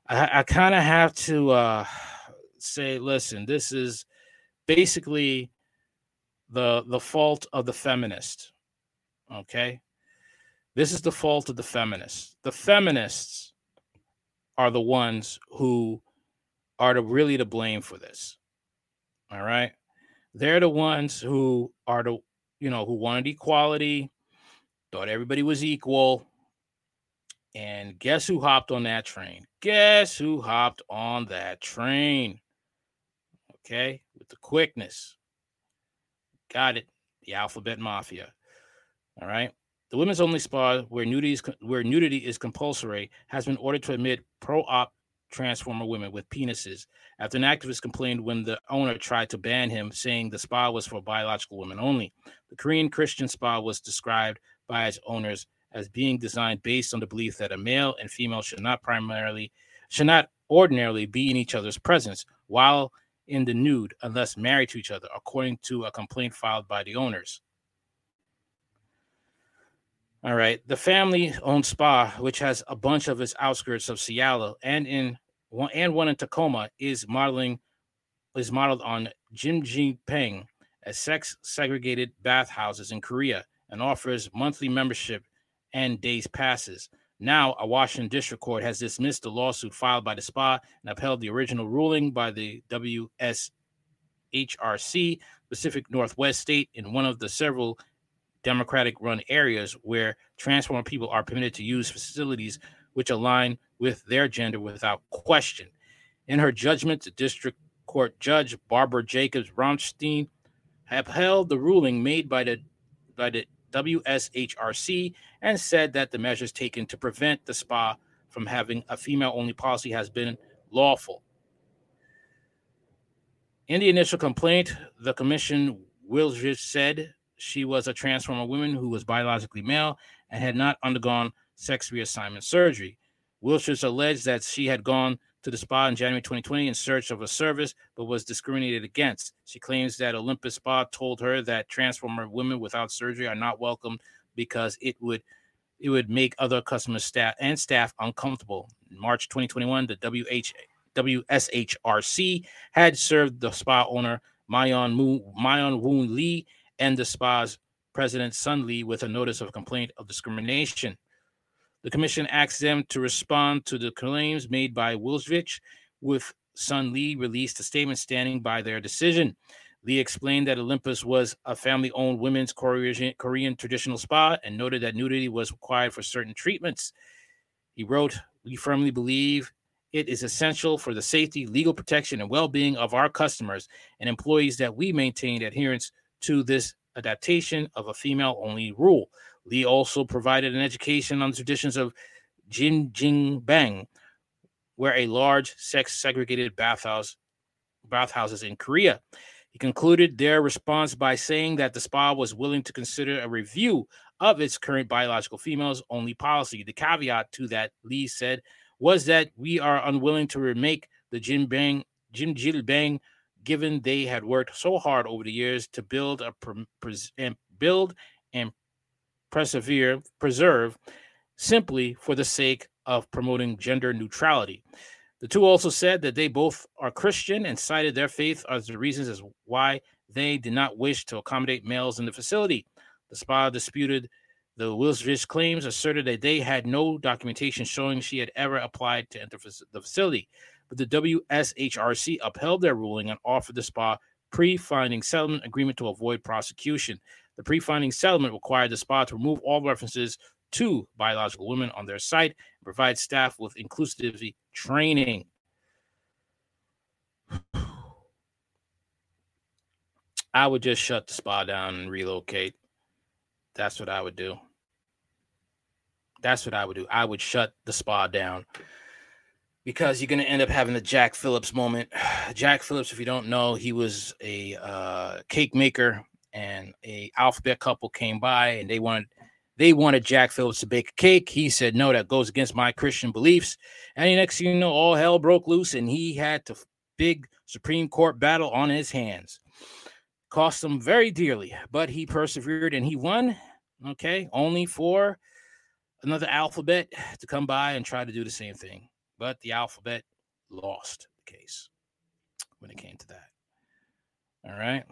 I, I kind of have to uh, say, listen, this is basically the the fault of the feminist. Okay, this is the fault of the feminists. The feminists are the ones who are to really to blame for this. All right, they're the ones who are the you know who wanted equality, thought everybody was equal, and guess who hopped on that train? Guess who hopped on that train? Okay, with the quickness. Got it. The alphabet mafia. All right. The women's only spa where nudity is where nudity is compulsory has been ordered to admit pro-op transformer women with penises after an activist complained when the owner tried to ban him, saying the spa was for biological women only. The Korean Christian spa was described by its owners as being designed based on the belief that a male and female should not primarily should not ordinarily be in each other's presence while in the nude unless married to each other, according to a complaint filed by the owners. All right. The family owned spa, which has a bunch of its outskirts of Seattle and in one and one in Tacoma, is modeling is modeled on jjimjilbang, a sex segregated bathhouses in Korea, and offers monthly membership and days passes. Now, a Washington district court has dismissed the lawsuit filed by the spa and upheld the original ruling by the WSHRC, Pacific Northwest State, in one of the several Democratic run areas where transformer people are permitted to use facilities which align with their gender without question. In her judgment, the district court judge Barbara Jacobs Rothstein upheld the ruling made by the by the WSHRC and said that the measures taken to prevent the spa from having a female only policy has been lawful. In the initial complaint, the commission Wildridge said she was a transformer woman who was biologically male and had not undergone sex reassignment surgery. Wilshire alleged that she had gone to the spa in January 2020 in search of a service, but was discriminated against. She claims that Olympus Spa told her that transformer women without surgery are not welcome because it would it would make other customers staff and staff uncomfortable. In March 2021, the WH, WSHRC had served the spa owner Mayon, Moon, Mayon Woon Lee and the spa's president Sun Lee with a notice of complaint of discrimination. The commission asked them to respond to the claims made by Wilsvich, with Sun Lee released a statement standing by their decision. Lee explained that Olympus was a family owned women's Korean, Korean traditional spa and noted that nudity was required for certain treatments. He wrote, We firmly believe it is essential for the safety, legal protection, and well being of our customers and employees that we maintain adherence to this adaptation of a female only rule. Lee also provided an education on the traditions of jjimjilbang, where a large sex segregated bathhouse bathhouses in Korea. He concluded their response by saying that the spa was willing to consider a review of its current biological females only policy. The caveat to that, Lee said, was that we are unwilling to remake the Jin Bang Jil Bang given they had worked so hard over the years to build a and build and persevere preserve simply for the sake of promoting gender neutrality. The two also said that they both are Christian and cited their faith as the reasons as why they did not wish to accommodate males in the facility. The spa disputed the Wilsvich claims, asserted that they had no documentation showing she had ever applied to enter the facility but the WSHRC upheld their ruling and offered the spa pre-finding settlement agreement to avoid prosecution. The pre-finding settlement required the spa to remove all references to biological women on their site and provide staff with inclusivity training. I would just shut the spa down and relocate. That's what I would do. That's what I would do. I would shut the spa down because you're going to end up having the Jack Phillips moment. Jack Phillips, if you don't know, he was a uh, cake maker, and a alphabet couple came by and they wanted they wanted Jack Phillips to bake a cake. He said, "No, that goes against my Christian beliefs." And the next you know, all hell broke loose, and he had to big Supreme Court battle on his hands. Cost him very dearly, but he persevered and he won. Okay, only for another alphabet to come by and try to do the same thing. But the alphabet lost the case when it came to that. All right.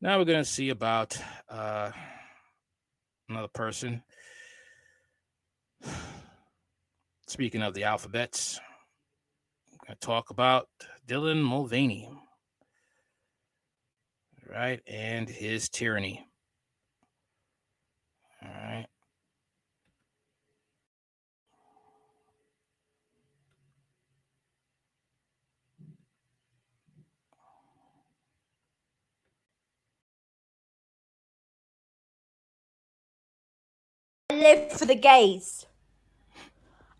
Now we're going to see about uh, another person. Speaking of the alphabets, I'm going to talk about Dylan Mulvaney, right, and his tyranny. All right. I live for the gays.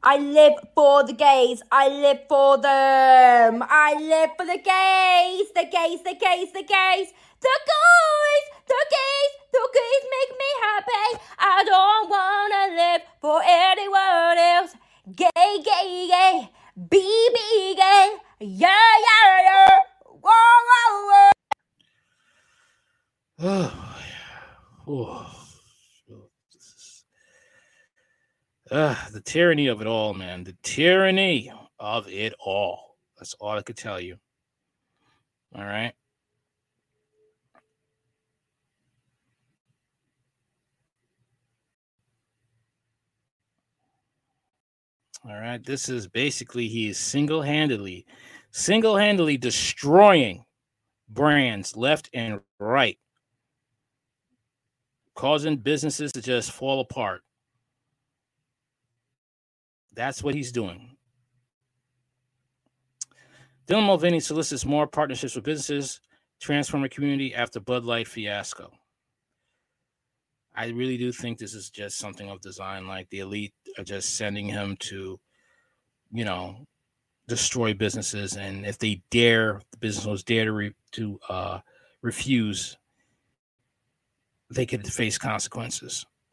I live for the gays. I live for them. I live for the gays. The gays, the gays, the gays. The gays, the gays, the gays make me happy. I don't wanna live for anyone else. Gay, gay, gay. Be, be gay. Yeah, yeah, yeah. Whoa, whoa, whoa. Oh, Ah, the tyranny of it all, man. The tyranny of it all. That's all I could tell you. All right. All right. This is basically he is single handedly, single handedly destroying brands left and right, causing businesses to just fall apart. That's what he's doing. Dylan Mulvaney solicits more partnerships with businesses, transform a community after Bud Light fiasco. I really do think this is just something of design. Like the elite are just sending him to, you know, destroy businesses, and if they dare, the business owners dare to re- to uh, refuse, they could face consequences.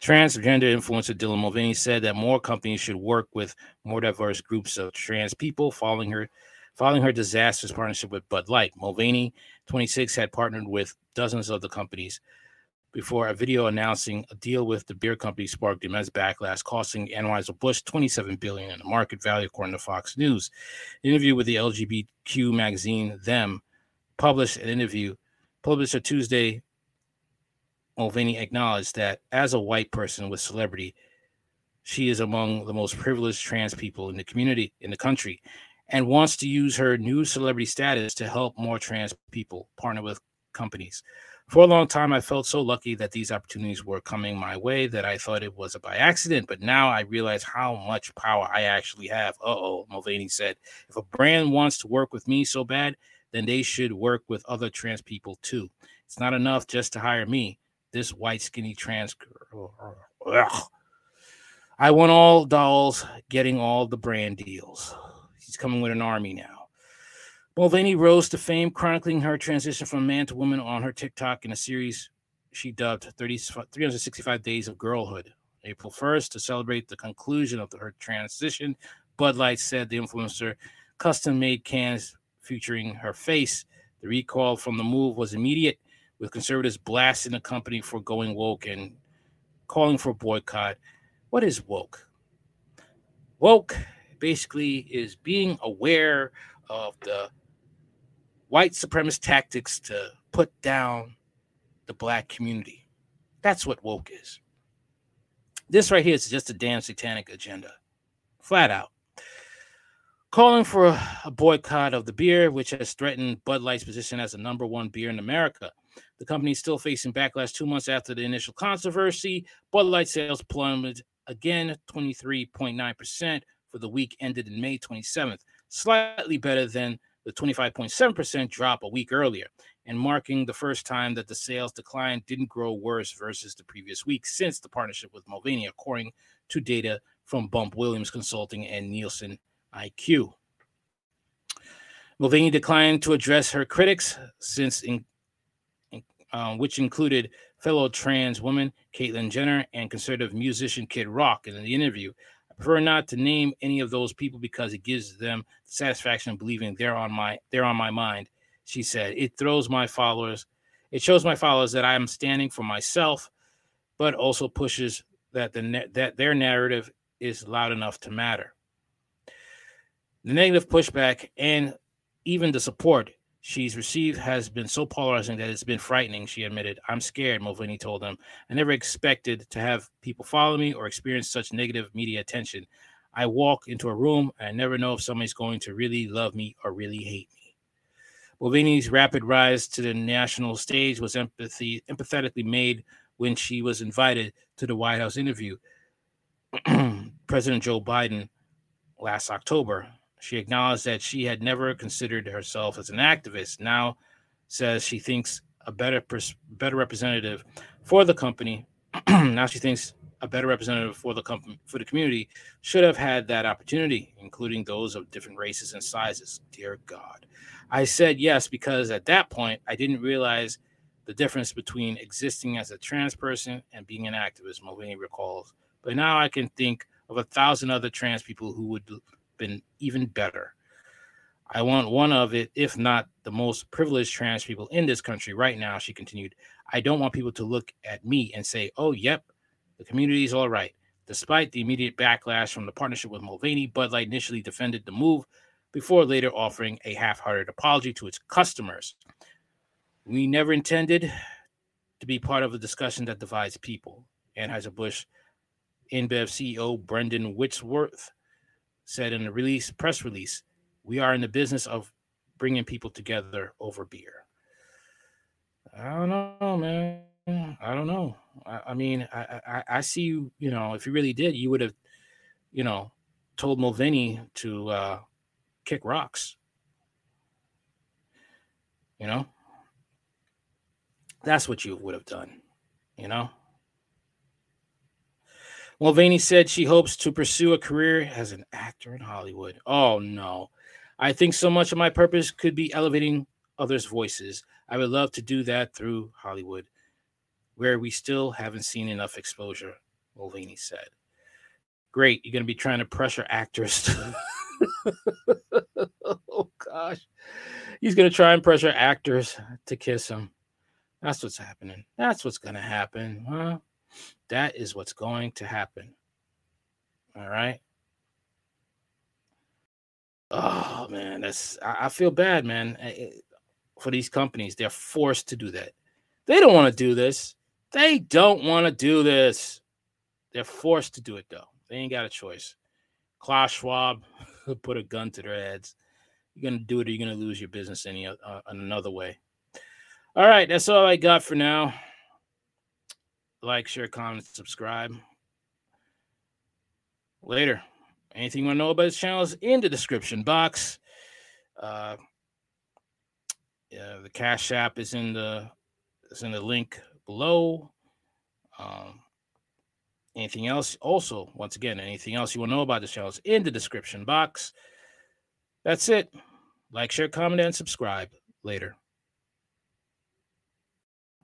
Transgender influencer Dylan Mulvaney said that more companies should work with more diverse groups of trans people following her following her disastrous partnership with Bud Light. Mulvaney, 26, had partnered with dozens of the companies before a video announcing a deal with the beer company sparked immense backlash, costing Anheuser-Busch 27 billion in the market value, according to Fox News. An interview with the LGBTQ magazine Them published an interview published on Tuesday Mulvaney acknowledged that as a white person with celebrity, she is among the most privileged trans people in the community in the country and wants to use her new celebrity status to help more trans people partner with companies. For a long time, I felt so lucky that these opportunities were coming my way that I thought it was by accident. But now I realize how much power I actually have. Uh oh, Mulvaney said. If a brand wants to work with me so bad, then they should work with other trans people too. It's not enough just to hire me this white skinny trans girl. Ugh. I want all dolls getting all the brand deals. He's coming with an army now. Mulvaney rose to fame, chronicling her transition from man to woman on her TikTok in a series she dubbed 30, 365 Days of Girlhood. April 1st, to celebrate the conclusion of her transition, Bud Light said the influencer custom made cans featuring her face. The recall from the move was immediate with conservatives blasting the company for going woke and calling for boycott. What is woke? Woke basically is being aware of the white supremacist tactics to put down the black community. That's what woke is. This right here is just a damn satanic agenda, flat out. Calling for a boycott of the beer, which has threatened Bud Light's position as the number one beer in America. The company is still facing backlash two months after the initial controversy. Bud Light sales plummeted again 23.9% for the week ended in May 27th, slightly better than the 25.7% drop a week earlier, and marking the first time that the sales decline didn't grow worse versus the previous week since the partnership with Mulvaney, according to data from Bump Williams Consulting and Nielsen IQ. Mulvaney declined to address her critics, since in, uh, which included fellow trans woman Caitlyn Jenner and conservative musician Kid Rock. In the interview, I prefer not to name any of those people because it gives them the satisfaction of believing they're on my they're on my mind. She said, "It throws my followers, it shows my followers that I am standing for myself, but also pushes that the that their narrative is loud enough to matter." The negative pushback and even the support she's received has been so polarizing that it's been frightening, she admitted. I'm scared, Mulvaney told them. I never expected to have people follow me or experience such negative media attention. I walk into a room and I never know if somebody's going to really love me or really hate me. Mulvaney's rapid rise to the national stage was empathy empathetically made when she was invited to the White House interview. President Joe Biden last October. She acknowledged that she had never considered herself as an activist. Now says she thinks a better pers- better representative for the company. now she thinks a better representative for the company for the community should have had that opportunity, including those of different races and sizes. Dear God, I said yes because at that point I didn't realize the difference between existing as a trans person and being an activist. Mulvaney recalls, but now I can think of a thousand other trans people who would been even better. I want one of it, if not the most privileged trans people in this country right now, she continued. I don't want people to look at me and say, oh, yep, the community is all right. Despite the immediate backlash from the partnership with Mulvaney, Bud Light initially defended the move before later offering a half hearted apology to its customers. We never intended to be part of a discussion that divides people. Anheuser-Busch InBev CEO Brendan Whitworth said in a release press release, "We are in the business of bringing people together over beer." I don't know, man. I don't know. I, I mean, I, I I see you. You know, if you really did, you would have, you know, told Mulvaney to uh, kick rocks. You know, that's what you would have done. You know. Mulvaney said she hopes to pursue a career as an actor in Hollywood. Oh no. I think so much of my purpose could be elevating others' voices. I would love to do that through Hollywood, where we still haven't seen enough exposure, Mulvaney said. Great. You're going to be trying to pressure actors. oh, gosh. He's going to try and pressure actors to kiss him. That's what's happening. That's what's going to happen. Huh? That is what's going to happen. All right. Oh man, that's I, I feel bad, man. I- I- for these companies, they're forced to do that. They don't want to do this. They don't want to do this. They're forced to do it though. They ain't got a choice. Klaus Schwab put a gun to their heads. You're gonna do it, or you're gonna lose your business any uh, another way. All right, that's all I got for now. Like, share, comment, subscribe. Later. Anything you want to know about this channel is in the description box. Uh, yeah, the Cash App is in the is in the link below. Um, anything else? Also, once again, anything else you want to know about this channel is in the description box. That's it. Like, share, comment, and subscribe. Later.